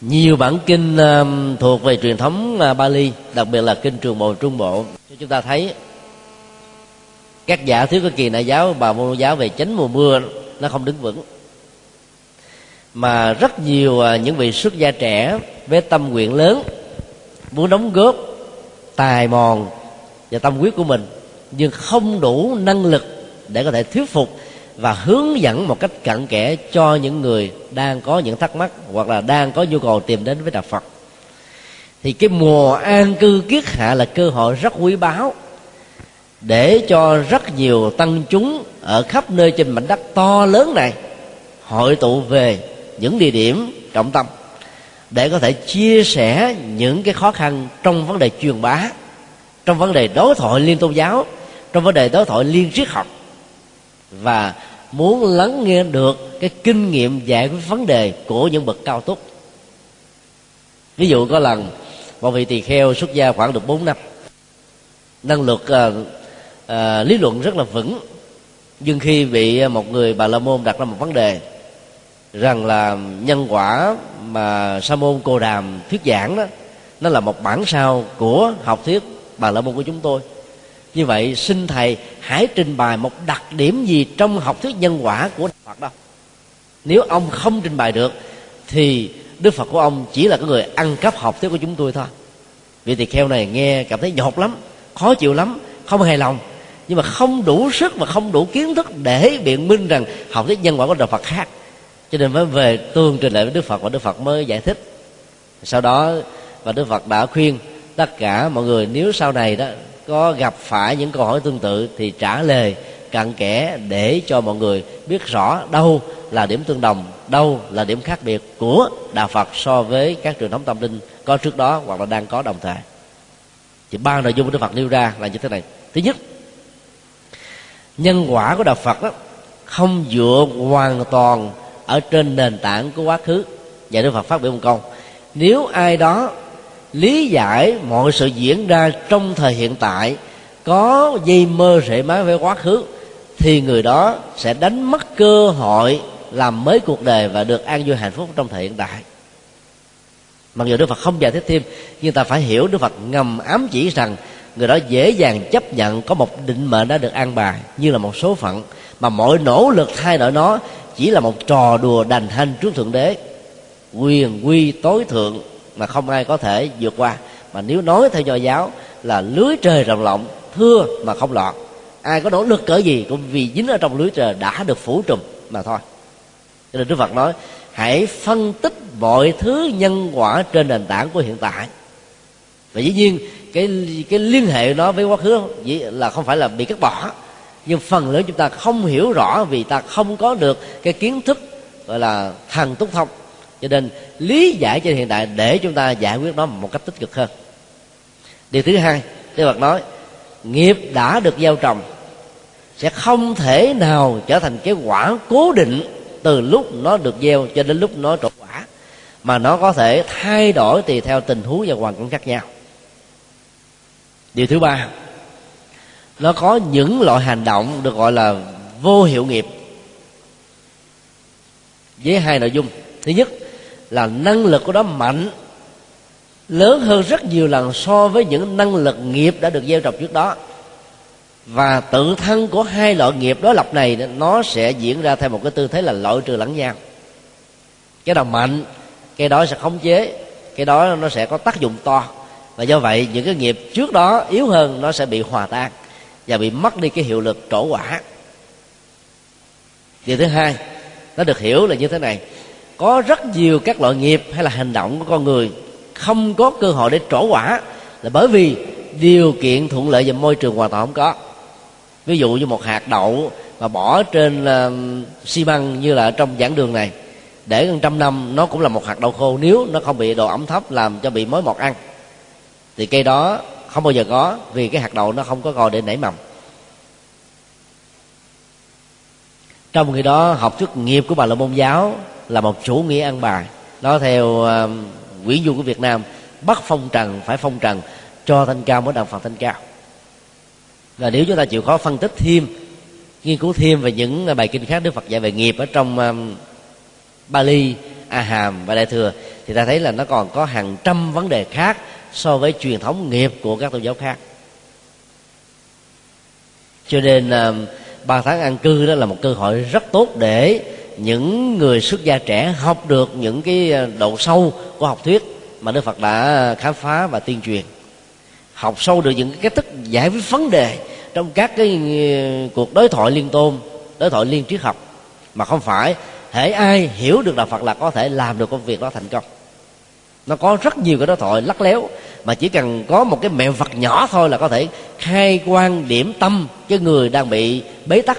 Nhiều bản kinh um, thuộc về truyền thống à, Bali, đặc biệt là kinh trường bộ, trung bộ, cho chúng ta thấy các giả thiếu cái kỳ đại giáo, bà môn giáo về chánh mùa mưa, nó không đứng vững. Mà rất nhiều à, những vị xuất gia trẻ với tâm nguyện lớn muốn đóng góp tài mòn và tâm huyết của mình, nhưng không đủ năng lực để có thể thuyết phục và hướng dẫn một cách cặn kẽ cho những người đang có những thắc mắc hoặc là đang có nhu cầu tìm đến với đạo Phật. Thì cái mùa an cư kiết hạ là cơ hội rất quý báu để cho rất nhiều tăng chúng ở khắp nơi trên mảnh đất to lớn này hội tụ về những địa điểm trọng tâm để có thể chia sẻ những cái khó khăn trong vấn đề truyền bá trong vấn đề đối thoại liên tôn giáo trong vấn đề đối thoại liên triết học và muốn lắng nghe được cái kinh nghiệm giải quyết vấn đề của những bậc cao túc. Ví dụ có lần một vị tỳ kheo xuất gia khoảng được 4 năm năng lực uh, uh, lý luận rất là vững nhưng khi bị một người bà la môn đặt ra một vấn đề rằng là nhân quả mà sa môn cô đàm thuyết giảng đó, nó là một bản sao của học thuyết bà la môn của chúng tôi. Như vậy, xin thầy hãy trình bày một đặc điểm gì trong học thuyết nhân quả của đức phật đâu nếu ông không trình bày được, thì đức phật của ông chỉ là cái người ăn cắp học thuyết của chúng tôi thôi. Vị tỳ kheo này nghe cảm thấy nhột lắm, khó chịu lắm, không hài lòng. Nhưng mà không đủ sức và không đủ kiến thức để biện minh rằng học thuyết nhân quả của đạo phật khác cho nên mới về tương trình lại với đức phật và đức phật mới giải thích. Sau đó, và đức phật đã khuyên tất cả mọi người, nếu sau này đó có gặp phải những câu hỏi tương tự thì trả lời cặn kẽ để cho mọi người biết rõ đâu là điểm tương đồng, đâu là điểm khác biệt của đạo phật so với các truyền thống tâm linh có trước đó hoặc là đang có đồng thời. Thì ba nội dung của đức phật nêu ra là như thế này. Thứ nhất, nhân quả của đạo phật đó không dựa hoàn toàn ở trên nền tảng của quá khứ. Và đức phật phát biểu một câu, nếu ai đó lý giải mọi sự diễn ra trong thời hiện tại, có dây mơ rễ má với quá khứ, thì người đó sẽ đánh mất cơ hội làm mới cuộc đời và được an vui hạnh phúc trong thời hiện tại. Mặc dù đức phật không giải thích thêm, nhưng ta phải hiểu đức phật ngầm ám chỉ rằng người đó dễ dàng chấp nhận có một định mệnh đã được an bài như là một số phận, mà mọi nỗ lực thay đổi nó chỉ là một trò đùa đành hanh trước thượng đế. Quyền quy tối thượng mà không ai có thể vượt qua. Mà nếu nói theo nho giáo là lưới trời rộng lộng, thưa mà không lọt ai có nỗ lực cỡ gì cũng vì dính ở trong lưới trời đã được phủ trùm mà thôi. Cho nên đức phật nói, hãy phân tích mọi thứ nhân quả trên nền tảng của hiện tại. Và dĩ nhiên, cái cái liên hệ nó với quá khứ là không phải là bị cắt bỏ nhưng phần lớn chúng ta không hiểu rõ vì ta không có được cái kiến thức, gọi là, thần túc thông. Cho nên, lý giải trên hiện tại để chúng ta giải quyết nó một cách tích cực hơn. Điều thứ hai, Đức Phật nói, nghiệp đã được gieo trồng, sẽ không thể nào trở thành cái quả cố định từ lúc nó được gieo cho đến lúc nó trổ quả, mà nó có thể thay đổi tùy theo tình huống và hoàn cảnh khác nhau. Điều thứ ba nó có những loại hành động được gọi là vô hiệu nghiệp. Với hai nội dung. Thứ nhất là năng lực của nó mạnh, lớn hơn rất nhiều lần so với những năng lực nghiệp đã được gieo trồng trước đó. Và tự thân của hai loại nghiệp đối lập này, nó sẽ diễn ra theo một cái tư thế là loại trừ lẫn nhau. Cái nào mạnh, cái đó sẽ khống chế, cái đó nó sẽ có tác dụng to. Và do vậy, những cái nghiệp trước đó yếu hơn, nó sẽ bị hòa tan và bị mất đi cái hiệu lực trổ quả. Điều thứ hai nó được hiểu là như thế này. Có rất nhiều các loại nghiệp hay là hành động của con người không có cơ hội để trổ quả là bởi vì điều kiện thuận lợi và môi trường hoàn toàn không có. Ví dụ như một hạt đậu mà bỏ trên uh, xi măng như là trong giảng đường này để gần trăm năm nó cũng là một hạt đậu khô. Nếu nó không bị độ ẩm thấp làm cho bị mối mọt ăn thì cây đó không bao giờ có vì cái hạt đậu nó không có gò để nảy mầm. Trong khi đó học thuyết nghiệp của bà la môn giáo là một chủ nghĩa ăn bài. Nó theo um, uh, quyển du của việt nam bắt phong trần phải phong trần cho thanh cao mới đặng phật thanh cao. Và nếu chúng ta chịu khó phân tích thêm nghiên cứu thêm về những bài kinh khác đức phật dạy về nghiệp ở trong um, bali a hàm và đại thừa thì ta thấy là nó còn có hàng trăm vấn đề khác so với truyền thống nghiệp của các tôn giáo khác. Cho nên à, ba tháng an cư đó là một cơ hội rất tốt để những người xuất gia trẻ học được những cái à, độ sâu của học thuyết mà đức phật đã khám phá và tuyên truyền. Học sâu được những cái cách thức giải quyết vấn đề trong các cái à, cuộc đối thoại liên tôn, đối thoại liên triết học. Mà không phải thể ai hiểu được đạo phật là có thể làm được công việc đó thành công nó có rất nhiều cái đối thoại lắc léo, mà chỉ cần có một cái mẹo vật nhỏ thôi là có thể khai quan điểm tâm cái người đang bị bế tắc,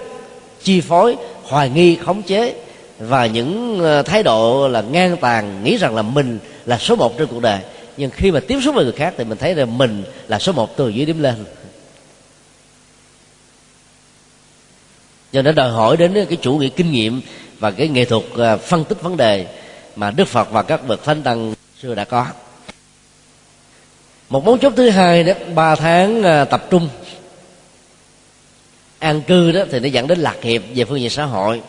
chi phối, hoài nghi, khống chế. Và những ờ, thái độ là ngang tàn nghĩ rằng là mình là số một trên cuộc đời. Nhưng khi mà tiếp xúc với người khác thì mình thấy rằng mình là số một từ dưới điểm lên. Cho nên đòi hỏi đến cái chủ nghĩa kinh nghiệm và cái nghệ thuật ờ, phân tích vấn đề mà đức phật và các bậc thánh tăng xưa đã có. Một mấu chốt thứ hai đó, ba tháng à, tập trung. An cư đó thì nó dẫn đến lạc nghiệp về phương diện xã hội.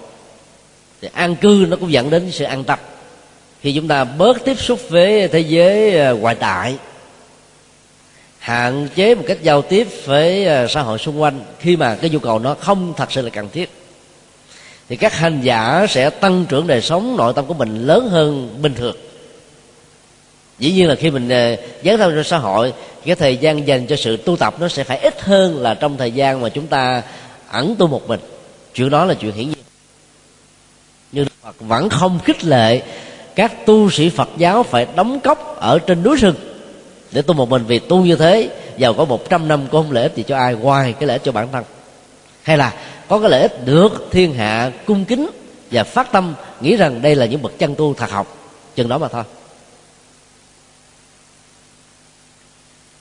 Thì an cư nó cũng dẫn đến sự an tâm. Khi chúng ta bớt tiếp xúc với thế giới à, ngoại tại, hạn chế một cách giao tiếp với à, xã hội xung quanh khi mà cái nhu cầu nó không thật sự là cần thiết, thì các hành giả sẽ tăng trưởng đời sống, nội tâm của mình lớn hơn bình thường dĩ nhiên là khi mình ờ, dấn thân trong xã hội, cái thời gian dành cho sự tu tập nó sẽ phải ít hơn là trong thời gian mà chúng ta ẩn tu một mình. Chuyện đó là chuyện hiển nhiên. Nhưng Phật vẫn không khích lệ các tu sĩ Phật giáo phải đóng cốc ở trên núi rừng để tu một mình. Vì tu như thế, giàu có một trăm năm cũng không lợi ích gì cho ai ngoài cái lợi ích cho bản thân. Hay là có cái lợi ích được thiên hạ cung kính và phát tâm nghĩ rằng đây là những bậc chân tu thật học. Chừng đó mà thôi.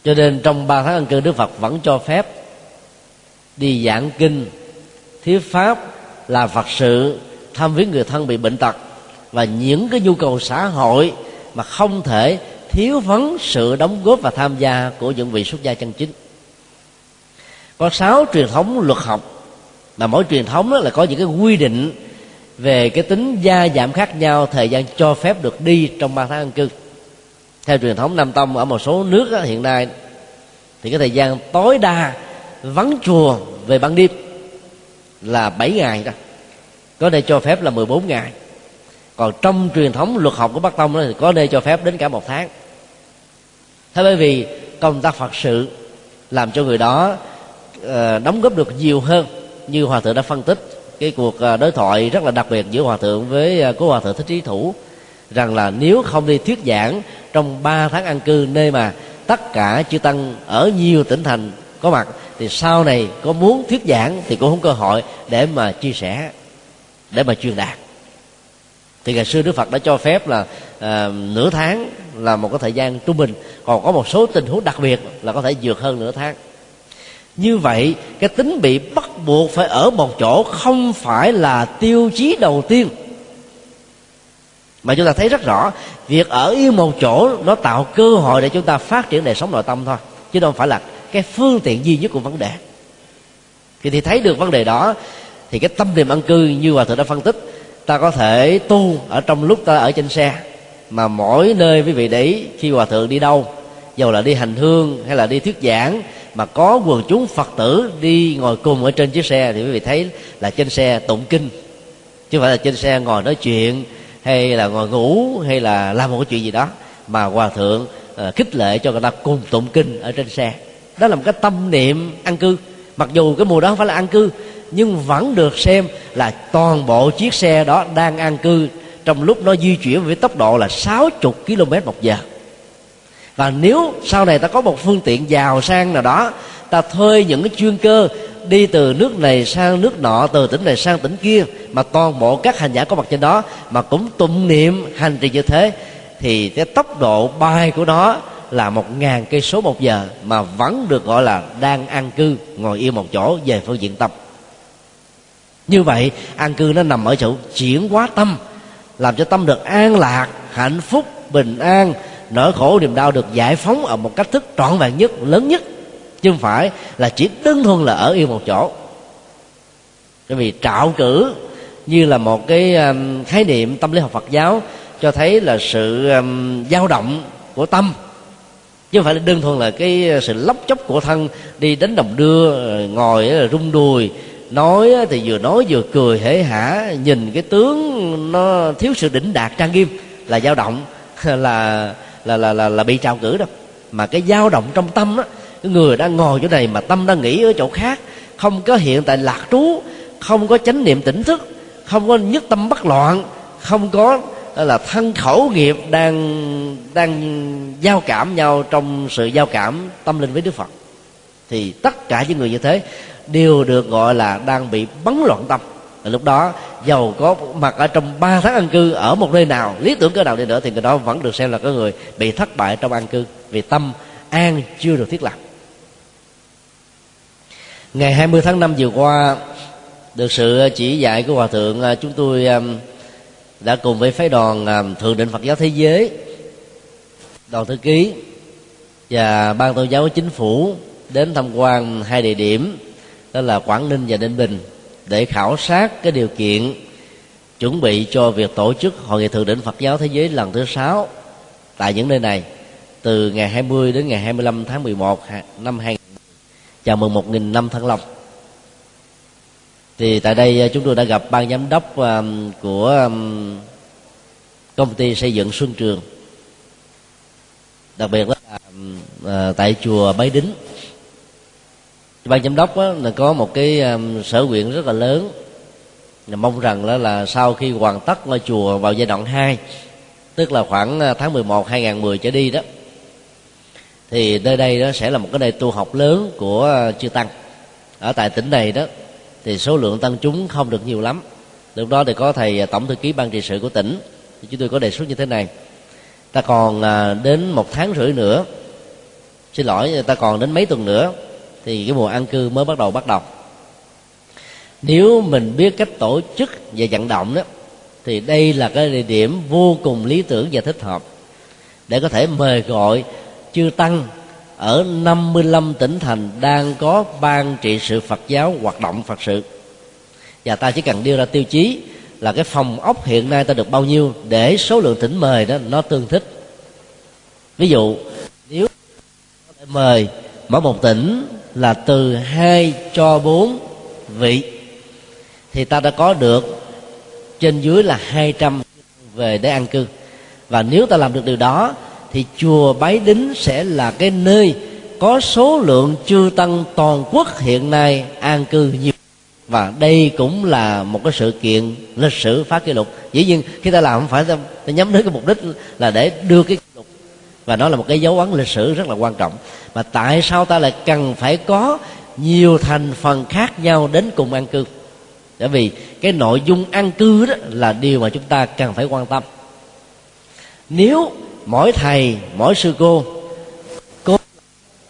Cho nên trong ba tháng ăn cư đức phật vẫn cho phép đi giảng kinh. Thuyết pháp là phật sự thăm viếng người thân bị bệnh tật. Và những cái nhu cầu xã hội mà không thể thiếu vắng sự đóng góp và tham gia của những vị xuất gia chân chính. Có sáu truyền thống luật học. Mà mỗi truyền thống đó là có những cái quy định về cái tính gia giảm khác nhau, thời gian cho phép được đi trong ba tháng ăn cư theo truyền thống nam tông ở một số nước đó, hiện nay thì cái thời gian tối đa vắng chùa về ban đêm là 7 ngày đó. Có nơi cho phép là 14 ngày. Còn trong truyền thống luật học của bắc tông đó thì có nơi cho phép đến cả một tháng. Thế bởi vì công tác phật sự làm cho người đó ờ, đóng góp được nhiều hơn như hòa thượng đã phân tích. Cái cuộc ờ, đối thoại rất là đặc biệt giữa hòa thượng với ờ, cố hòa thượng thích trí thủ rằng là nếu không đi thuyết giảng trong 3 tháng an cư nơi mà tất cả chư tăng ở nhiều tỉnh thành có mặt thì sau này có muốn thuyết giảng thì cũng không cơ hội để mà chia sẻ để mà truyền đạt. Thì ngày xưa đức phật đã cho phép là à, nửa tháng là một cái thời gian trung bình còn có một số tình huống đặc biệt là có thể vượt hơn nửa tháng. Như vậy cái tính bị bắt buộc phải ở một chỗ không phải là tiêu chí đầu tiên mà chúng ta thấy rất rõ, việc ở yên một chỗ nó tạo cơ hội để chúng ta phát triển đời sống nội tâm thôi, chứ đâu phải là cái phương tiện duy nhất của vấn đề. Thì thì thấy được vấn đề đó, thì cái tâm niệm ăn cư như hòa thượng đã phân tích, ta có thể tu ở trong lúc ta ở trên xe, mà mỗi nơi quý vị để ý, khi hòa thượng đi đâu, dầu là đi hành hương hay là đi thuyết giảng, mà có quần chúng phật tử đi ngồi cùng ở trên chiếc xe, thì quý vị thấy là trên xe tụng kinh, chứ không phải là trên xe ngồi nói chuyện hay là ngồi ngủ hay là làm một cái chuyện gì đó mà hòa thượng uh, khích lệ cho người ta cùng tụng kinh ở trên xe. Đó là một cái tâm niệm ăn cư. Mặc dù cái mùa đó không phải là ăn cư nhưng vẫn được xem là toàn bộ chiếc xe đó đang an cư. Trong lúc nó di chuyển với tốc độ là 60 km một giờ. Và nếu sau này ta có một phương tiện giàu sang nào đó ta thuê những cái chuyên cơ đi từ nước này sang nước nọ, từ tỉnh này sang tỉnh kia, mà toàn bộ các hành giả có mặt trên đó, mà cũng tụng niệm hành trì như thế, thì cái tốc độ bay của nó là một ngàn cây số một giờ, mà vẫn được gọi là đang an cư, ngồi yên một chỗ, về phương diện tâm. Như vậy, an cư nó nằm ở chỗ chuyển hóa tâm, làm cho tâm được an lạc, hạnh phúc, bình an, nỗi khổ niềm đau được giải phóng ở một cách thức trọn vẹn nhất, lớn nhất chứ không phải là chỉ đơn thuần là ở yên một chỗ. Bởi vì trạo cử như là một cái um, khái niệm tâm lý học Phật giáo cho thấy là sự um, dao động của tâm. Chứ không phải là đơn thuần là cái sự lóc chóc của thân đi đánh đồng đưa ngồi rung đùi nói thì vừa nói vừa cười hễ hả nhìn cái tướng nó thiếu sự đỉnh đạt trang nghiêm là dao động là là là là, là bị trào cử đâu mà cái dao động trong tâm đó cái người đang ngồi chỗ này mà tâm đang nghĩ ở chỗ khác, không có hiện tại lạc trú, không có chánh niệm tỉnh thức, không có nhất tâm bất loạn, không có là thân khẩu nghiệp đang đang giao cảm nhau trong sự giao cảm tâm linh với đức phật. Thì tất cả những người như thế đều được gọi là đang bị bấn loạn tâm. Và lúc đó, giàu có mặt ở trong ba tháng an cư ở một nơi nào, lý tưởng cơ nào đi nữa thì người đó vẫn được xem là có người bị thất bại trong an cư, vì tâm an chưa được thiết lập ngày 20 tháng 5 vừa qua, được sự chỉ dạy của hòa thượng à, chúng tôi à, đã cùng với phái đoàn à, thượng định Phật giáo thế giới, đoàn thư ký và ban tôn giáo chính phủ đến tham quan hai địa điểm, đó là Quảng Ninh và Ninh Bình, để khảo sát cái điều kiện chuẩn bị cho việc tổ chức hội nghị thượng đỉnh Phật giáo thế giới lần thứ sáu tại những nơi này từ ngày 20 đến ngày 25 tháng 11 năm 2000 chào mừng một nghìn năm Thăng Long. Thì tại đây à, chúng tôi đã gặp ban giám đốc à, của à, công ty xây dựng Xuân Trường. Đặc biệt là tại chùa Bái Đính. Ban giám đốc là có một cái sở nguyện rất là lớn. Mong rằng đó là sau khi hoàn tất ngôi chùa vào giai đoạn 2 tức là khoảng tháng 11 2010 trở đi đó thì nơi đây đó sẽ là một cái nơi tu học lớn của ờ, chư tăng. Ở tại tỉnh này đó, thì số lượng tăng chúng không được nhiều lắm. Lúc đó thì có thầy ờ, tổng thư ký ban trị sự của tỉnh, thì chúng tôi có đề xuất như thế này. Ta còn ờ, đến một tháng rưỡi nữa, xin lỗi, ta còn đến mấy tuần nữa, thì cái mùa an cư mới bắt đầu bắt đầu. Nếu mình biết cách tổ chức và vận động đó, thì đây là cái địa điểm vô cùng lý tưởng và thích hợp để có thể mời gọi chư tăng ở 55 tỉnh thành đang có ban trị sự Phật giáo hoạt động Phật sự. Và ta chỉ cần đưa ra tiêu chí là cái phòng ốc hiện nay ta được bao nhiêu để số lượng tỉnh mời đó nó tương thích. Ví dụ, nếu mời mỗi một tỉnh là từ 2 cho 4 vị, thì ta đã có được trên dưới là 200 về để an cư. Và nếu ta làm được điều đó thì chùa Bái Đính sẽ là cái nơi có số lượng chư tăng toàn quốc hiện nay an cư nhiều. Và đây cũng là một cái sự kiện lịch sử phá kỷ lục. Dĩ nhiên khi ta làm không phải ta, ta nhắm đến cái mục đích là để đưa cái kỷ lục. Và nó là một cái dấu ấn lịch sử rất là quan trọng. Mà tại sao ta lại cần phải có nhiều thành phần khác nhau đến cùng an cư? Bởi vì cái nội dung an cư đó là điều mà chúng ta cần phải quan tâm. Nếu mỗi thầy, mỗi sư cô. Cô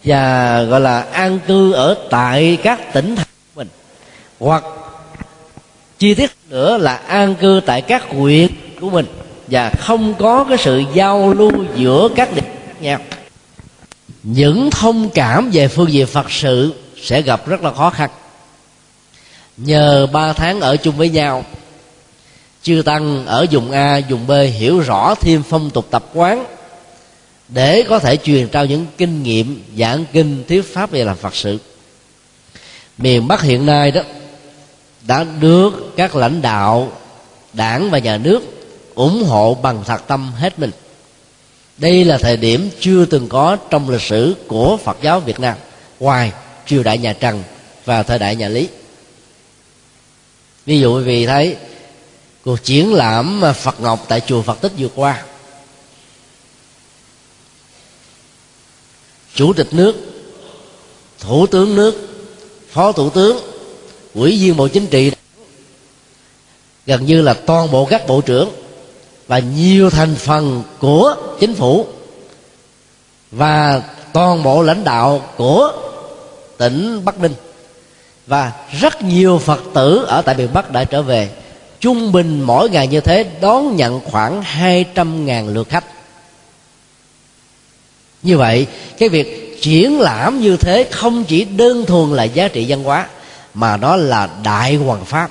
và, gọi là, an cư ở tại các tỉnh thành của mình. Hoặc chi tiết nữa là an cư tại các huyện của mình và không có cái sự giao lưu giữa các địa khác nhau. Những thông cảm về phương diện phật sự sẽ gặp rất là khó khăn. Nhờ ba tháng ở chung với nhau chư tăng ở vùng a, vùng b hiểu rõ thêm phong tục tập quán để có thể truyền trao những kinh nghiệm, giảng kinh, thuyết pháp về làm phật sự. Miền bắc hiện nay đó đã được các lãnh đạo đảng và nhà nước ủng hộ bằng thật tâm hết mình. Đây là thời điểm chưa từng có trong lịch sử của phật giáo việt nam, ngoài triều đại nhà trần và thời đại nhà lý. Ví dụ quý vị thấy cuộc triển lãm à, phật ngọc tại chùa phật tích vừa qua. Chủ tịch nước, thủ tướng nước, phó thủ tướng, ủy viên bộ chính trị, gần như là toàn bộ các bộ trưởng và nhiều thành phần của chính phủ và toàn bộ lãnh đạo của tỉnh Bắc Ninh. Và rất nhiều Phật tử ở tại miền Bắc đã trở về trung bình mỗi ngày như thế đón nhận khoảng 200.000 lượt khách. Như vậy, cái việc triển lãm như thế không chỉ đơn thuần là giá trị văn hóa, mà nó là đại hoàng pháp.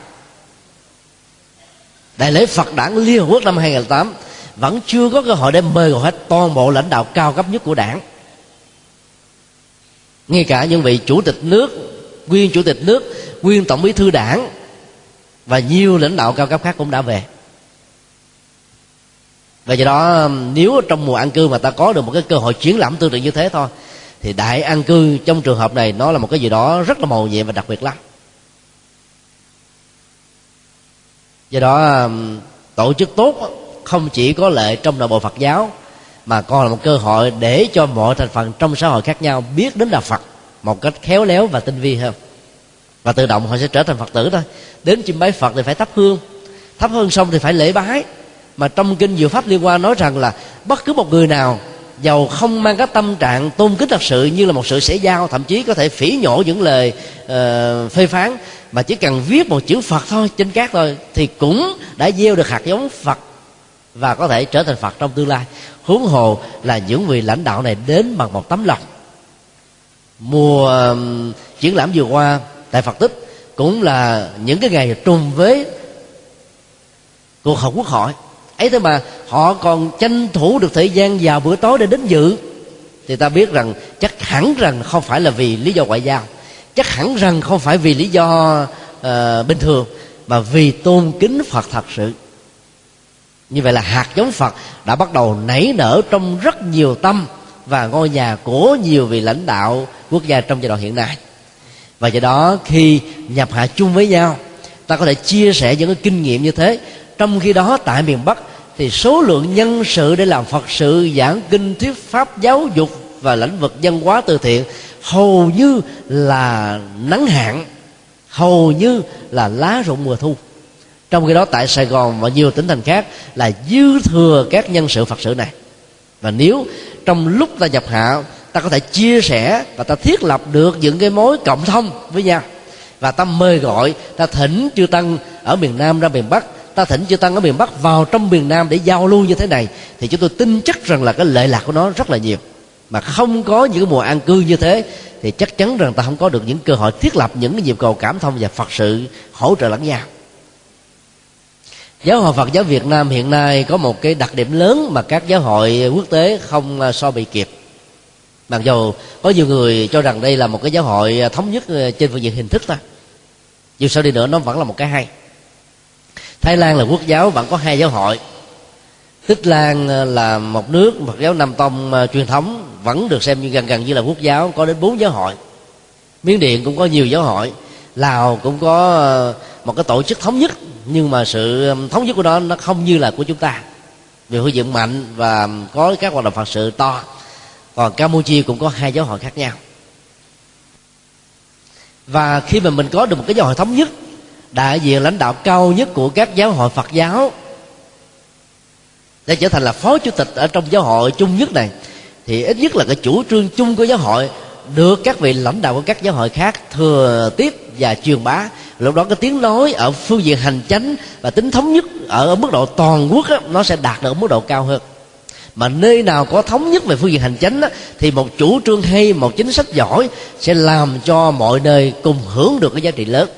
Đại lễ phật đảng liên hợp quốc năm 2008 vẫn chưa có cơ hội để mời gọi hết toàn bộ lãnh đạo cao cấp nhất của đảng. Ngay cả những vị chủ tịch nước, nguyên chủ tịch nước, nguyên tổng bí thư đảng và nhiều lãnh đạo cao cấp khác cũng đã về. Và do đó um, nếu trong mùa ăn cư mà ta có được một cái cơ hội triển lãm tương tự như thế thôi, thì đại an cư trong trường hợp này nó là một cái gì đó rất là màu nhiệm và đặc biệt lắm. Do đó um, tổ chức tốt không chỉ có lệ trong nội bộ phật giáo, mà còn là một cơ hội để cho mọi thành phần trong xã hội khác nhau biết đến đạo phật một cách khéo léo và tinh vi hơn và tự động họ sẽ trở thành phật tử thôi. Đến chim bái phật thì phải thắp hương. Thắp hương xong thì phải lễ bái. Mà trong kinh diệu pháp liên quan nói rằng là bất cứ một người nào giàu không mang cái tâm trạng tôn kính thật sự như là một sự sẻ giao thậm chí có thể phỉ nhổ những lời uh, phê phán mà chỉ cần viết một chữ phật thôi trên cát thôi thì cũng đã gieo được hạt giống phật và có thể trở thành phật trong tương lai. Huống hồ là những vị lãnh đạo này đến bằng một tấm lòng. Mùa uh, triển lãm vừa qua tại phật tích cũng là những cái ngày trùng với cuộc họp quốc hội. Ấy thế mà họ còn tranh thủ được thời gian vào bữa tối để đến dự. Thì ta biết rằng chắc hẳn rằng không phải là vì lý do ngoại giao chắc hẳn rằng không phải vì lý do uh, bình thường mà vì tôn kính phật thật sự. Như vậy là hạt giống phật đã bắt đầu nảy nở trong rất nhiều tâm và ngôi nhà của nhiều vị lãnh đạo quốc gia trong giai đoạn hiện nay và do đó, khi nhập hạ chung với nhau, ta có thể chia sẻ những cái kinh nghiệm như thế. Trong khi đó, tại miền bắc, thì số lượng nhân sự để làm phật sự, giảng kinh, thuyết pháp, giáo dục và lĩnh vực văn hóa từ thiện hầu như là nắng hạn, hầu như là lá rụng mùa thu. Trong khi đó, tại sài gòn và nhiều tỉnh thành khác là dư thừa các nhân sự phật sự này. Và nếu trong lúc ta nhập hạ ta có thể chia sẻ và ta thiết lập được những cái mối cộng thông với nhau. Và ta mời gọi, ta thỉnh chư tăng ở miền nam ra miền bắc. Ta thỉnh chư tăng ở miền bắc vào trong miền nam để giao lưu như thế này. Thì chúng tôi tin chắc rằng là cái lệ lạc của nó rất là nhiều. Mà không có những mùa an cư như thế, thì chắc chắn rằng ta không có được những cơ hội thiết lập những cái nhịp cầu cảm thông và phật sự hỗ trợ lẫn nhau. Giáo hội phật giáo việt nam hiện nay có một cái đặc điểm lớn mà các giáo hội quốc tế không à, so bị kịp mặc dù có nhiều người cho rằng đây là một cái giáo hội à, thống nhất à, trên phương diện hình thức thôi. Dù sao đi nữa, nó vẫn là một cái hay. Thái lan là quốc giáo, vẫn có hai giáo hội. Tích lan à, là một nước phật giáo nam tông truyền thống, vẫn được xem như gần gần như là quốc giáo, có đến bốn giáo hội. Miến điện cũng có nhiều giáo hội. Lào cũng có một cái tổ chức thống nhất, nhưng mà sự thống nhất của nó nó không như là của chúng ta. Vì hội diện mạnh và có các hoạt động phật sự to còn campuchia cũng có hai giáo hội khác nhau. Và khi mà mình có được một cái giáo hội thống nhất đại diện lãnh đạo cao nhất của các giáo hội phật giáo để trở thành là phó chủ tịch ở trong giáo hội chung nhất này thì ít nhất là cái chủ trương chung của giáo hội được các vị lãnh đạo của các giáo hội khác thừa tiếp và truyền bá. Lúc đó cái tiếng nói ở phương diện hành chánh và tính thống nhất ở mức độ toàn quốc đó, nó sẽ đạt được ở mức độ cao hơn mà nơi nào có thống nhất về phương diện hành chánh đó, thì một chủ trương hay một chính sách giỏi sẽ làm cho mọi nơi cùng hưởng được cái giá trị lớn.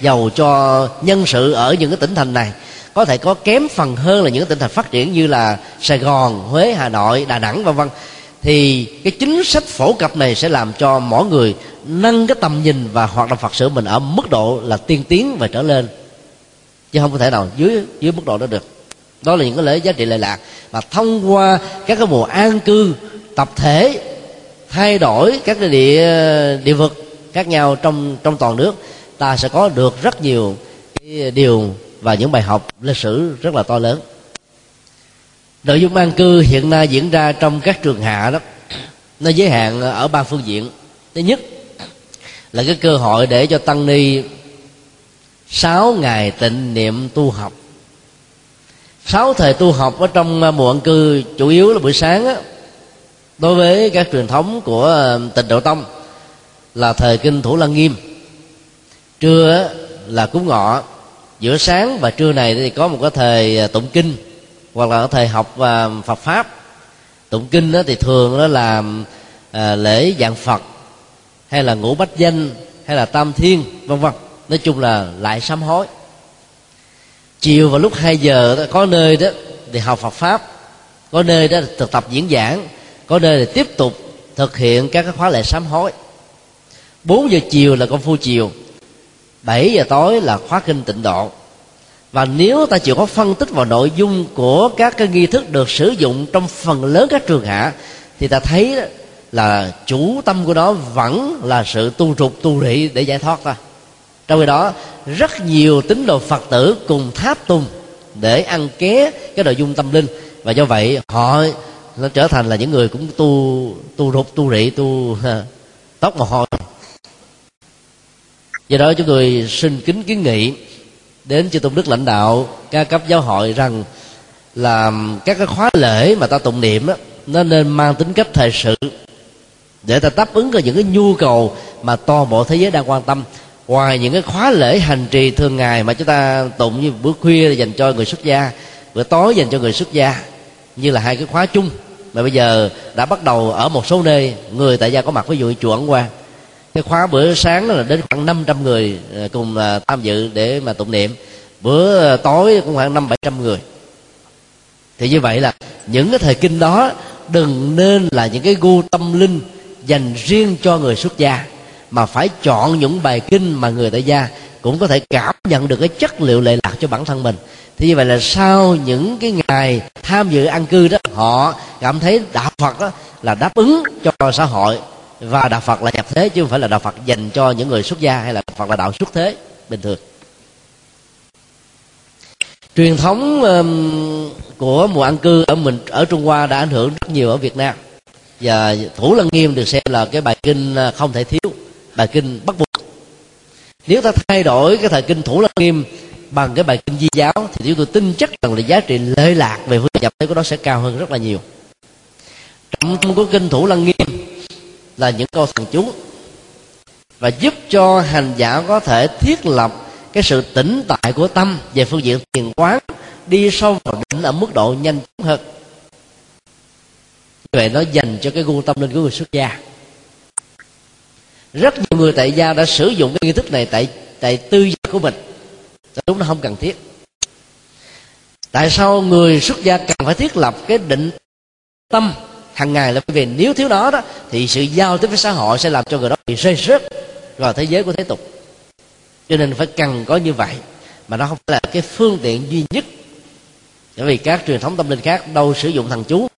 Giàu cho nhân sự ở những cái tỉnh thành này có thể có kém phần hơn là những tỉnh thành phát triển như là sài gòn huế hà nội đà nẵng vân vân. Thì cái chính sách phổ cập này sẽ làm cho mỗi người nâng cái tầm nhìn và hoạt động phật sự mình ở mức độ là tiên tiến và trở lên. Chứ không có thể nào dưới dưới mức độ đó được đó là những cái lễ giá trị lệ lạc. Mà thông qua các cái mùa an cư, tập thể, thay đổi các cái địa địa vực khác nhau trong trong toàn nước, ta sẽ có được rất nhiều cái điều và những bài học lịch sử rất là to lớn. Nội dung an cư hiện nay diễn ra trong các trường hạ đó. Nó giới hạn ở ba phương diện. Thứ nhất là cái cơ hội để cho tăng ni sáu ngày tịnh niệm tu học sáu thời tu học ở trong ờ, mùa ăn cư chủ yếu là buổi sáng á, đối với các truyền thống của ờ, tịnh độ tông là thời kinh thủ lăng nghiêm. Trưa là cúng ngọ giữa sáng và trưa này thì có một cái thời ờ, tụng kinh hoặc là thời học và Phật pháp. Tụng kinh đó thì thường đó là à, lễ dạng Phật hay là ngũ bách danh hay là tam thiên vân vân. Nói chung là lại sám hối chiều vào lúc 2 giờ đó, có nơi đó thì học Phật pháp có nơi đó thực tập diễn giảng có nơi thì tiếp tục thực hiện các cái khóa lễ sám hối. 4 giờ chiều là công phu chiều 7 giờ tối là khóa kinh tịnh độ. Và nếu ta chịu có phân tích vào nội dung của các cái nghi thức được sử dụng trong phần lớn các trường hạ thì ta thấy là chủ tâm của nó vẫn là sự tu trục tu rị để giải thoát ta trong khi đó rất nhiều tín đồ phật tử cùng tháp tùng để ăn ké cái nội dung tâm linh. Và do vậy họ nó trở thành là những người cũng tu tu rụt tu rị tu tóc mồ hôi. Do đó chúng tôi xin kính kiến nghị đến chư tôn đức lãnh đạo ca cấp giáo hội rằng là các cái khóa lễ mà ta tụng niệm đó, nó nên mang tính cách thời sự để ta đáp ứng được những cái nhu cầu mà toàn bộ thế giới đang quan tâm ngoài những cái khóa lễ hành trì thường ngày mà chúng ta tụng như bữa khuya dành cho người xuất gia, bữa tối dành cho người xuất gia, như là hai cái khóa chung. Mà bây giờ đã bắt đầu ở một số nơi, người tại gia có mặt, ví dụ như chùa ấn cái khóa bữa sáng là đến khoảng 500 người à, cùng à, tham dự để mà tụng niệm. Bữa tối cũng khoảng năm bảy trăm người. Thì như vậy là những cái thời kinh đó đừng nên là những cái gu tâm linh dành riêng cho người xuất gia mà phải chọn những bài kinh mà người tại gia cũng có thể cảm nhận được cái chất liệu lệ lạc cho bản thân mình. Thì như vậy là sau những cái ngày tham dự ăn cư đó họ cảm thấy đạo phật đó là đáp ứng cho xã hội và đạo phật là nhập thế chứ không phải là đạo phật dành cho những người xuất gia hay là phật là đạo xuất thế bình thường. Truyền thống um, của mùa ăn cư ở mình ở trung hoa đã ảnh hưởng rất nhiều ở việt nam. Và thủ lăng nghiêm được xem là cái bài kinh à, không thể thiếu bài kinh bắt buộc. Nếu ta thay đổi cái thời kinh thủ lăng nghiêm bằng cái bài kinh di giáo, thì chúng tôi tin chắc rằng là giá trị lệ lạc về phương nhập thế của nó sẽ cao hơn rất là nhiều. Trọng tâm của kinh thủ lăng nghiêm là những câu thần chú và giúp cho hành giả có thể thiết lập cái sự tĩnh tại của tâm về phương diện thiền quán đi sâu vào định ở mức độ nhanh chóng hơn. Như vậy nó dành cho cái gu tâm linh của người xuất gia rất nhiều người tại gia đã sử dụng cái nghi thức này tại tại tư gia của mình. Đúng nó không cần thiết. Tại sao người xuất gia cần phải thiết lập cái định tâm hàng ngày là bởi vì nếu thiếu đó đó, thì sự giao tiếp với xã hội sẽ làm cho người đó bị rơi rớt vào thế giới của thế tục. Cho nên phải cần có như vậy, mà nó không phải là cái phương tiện duy nhất. Bởi vì các truyền thống tâm linh khác đâu sử dụng thằng chú.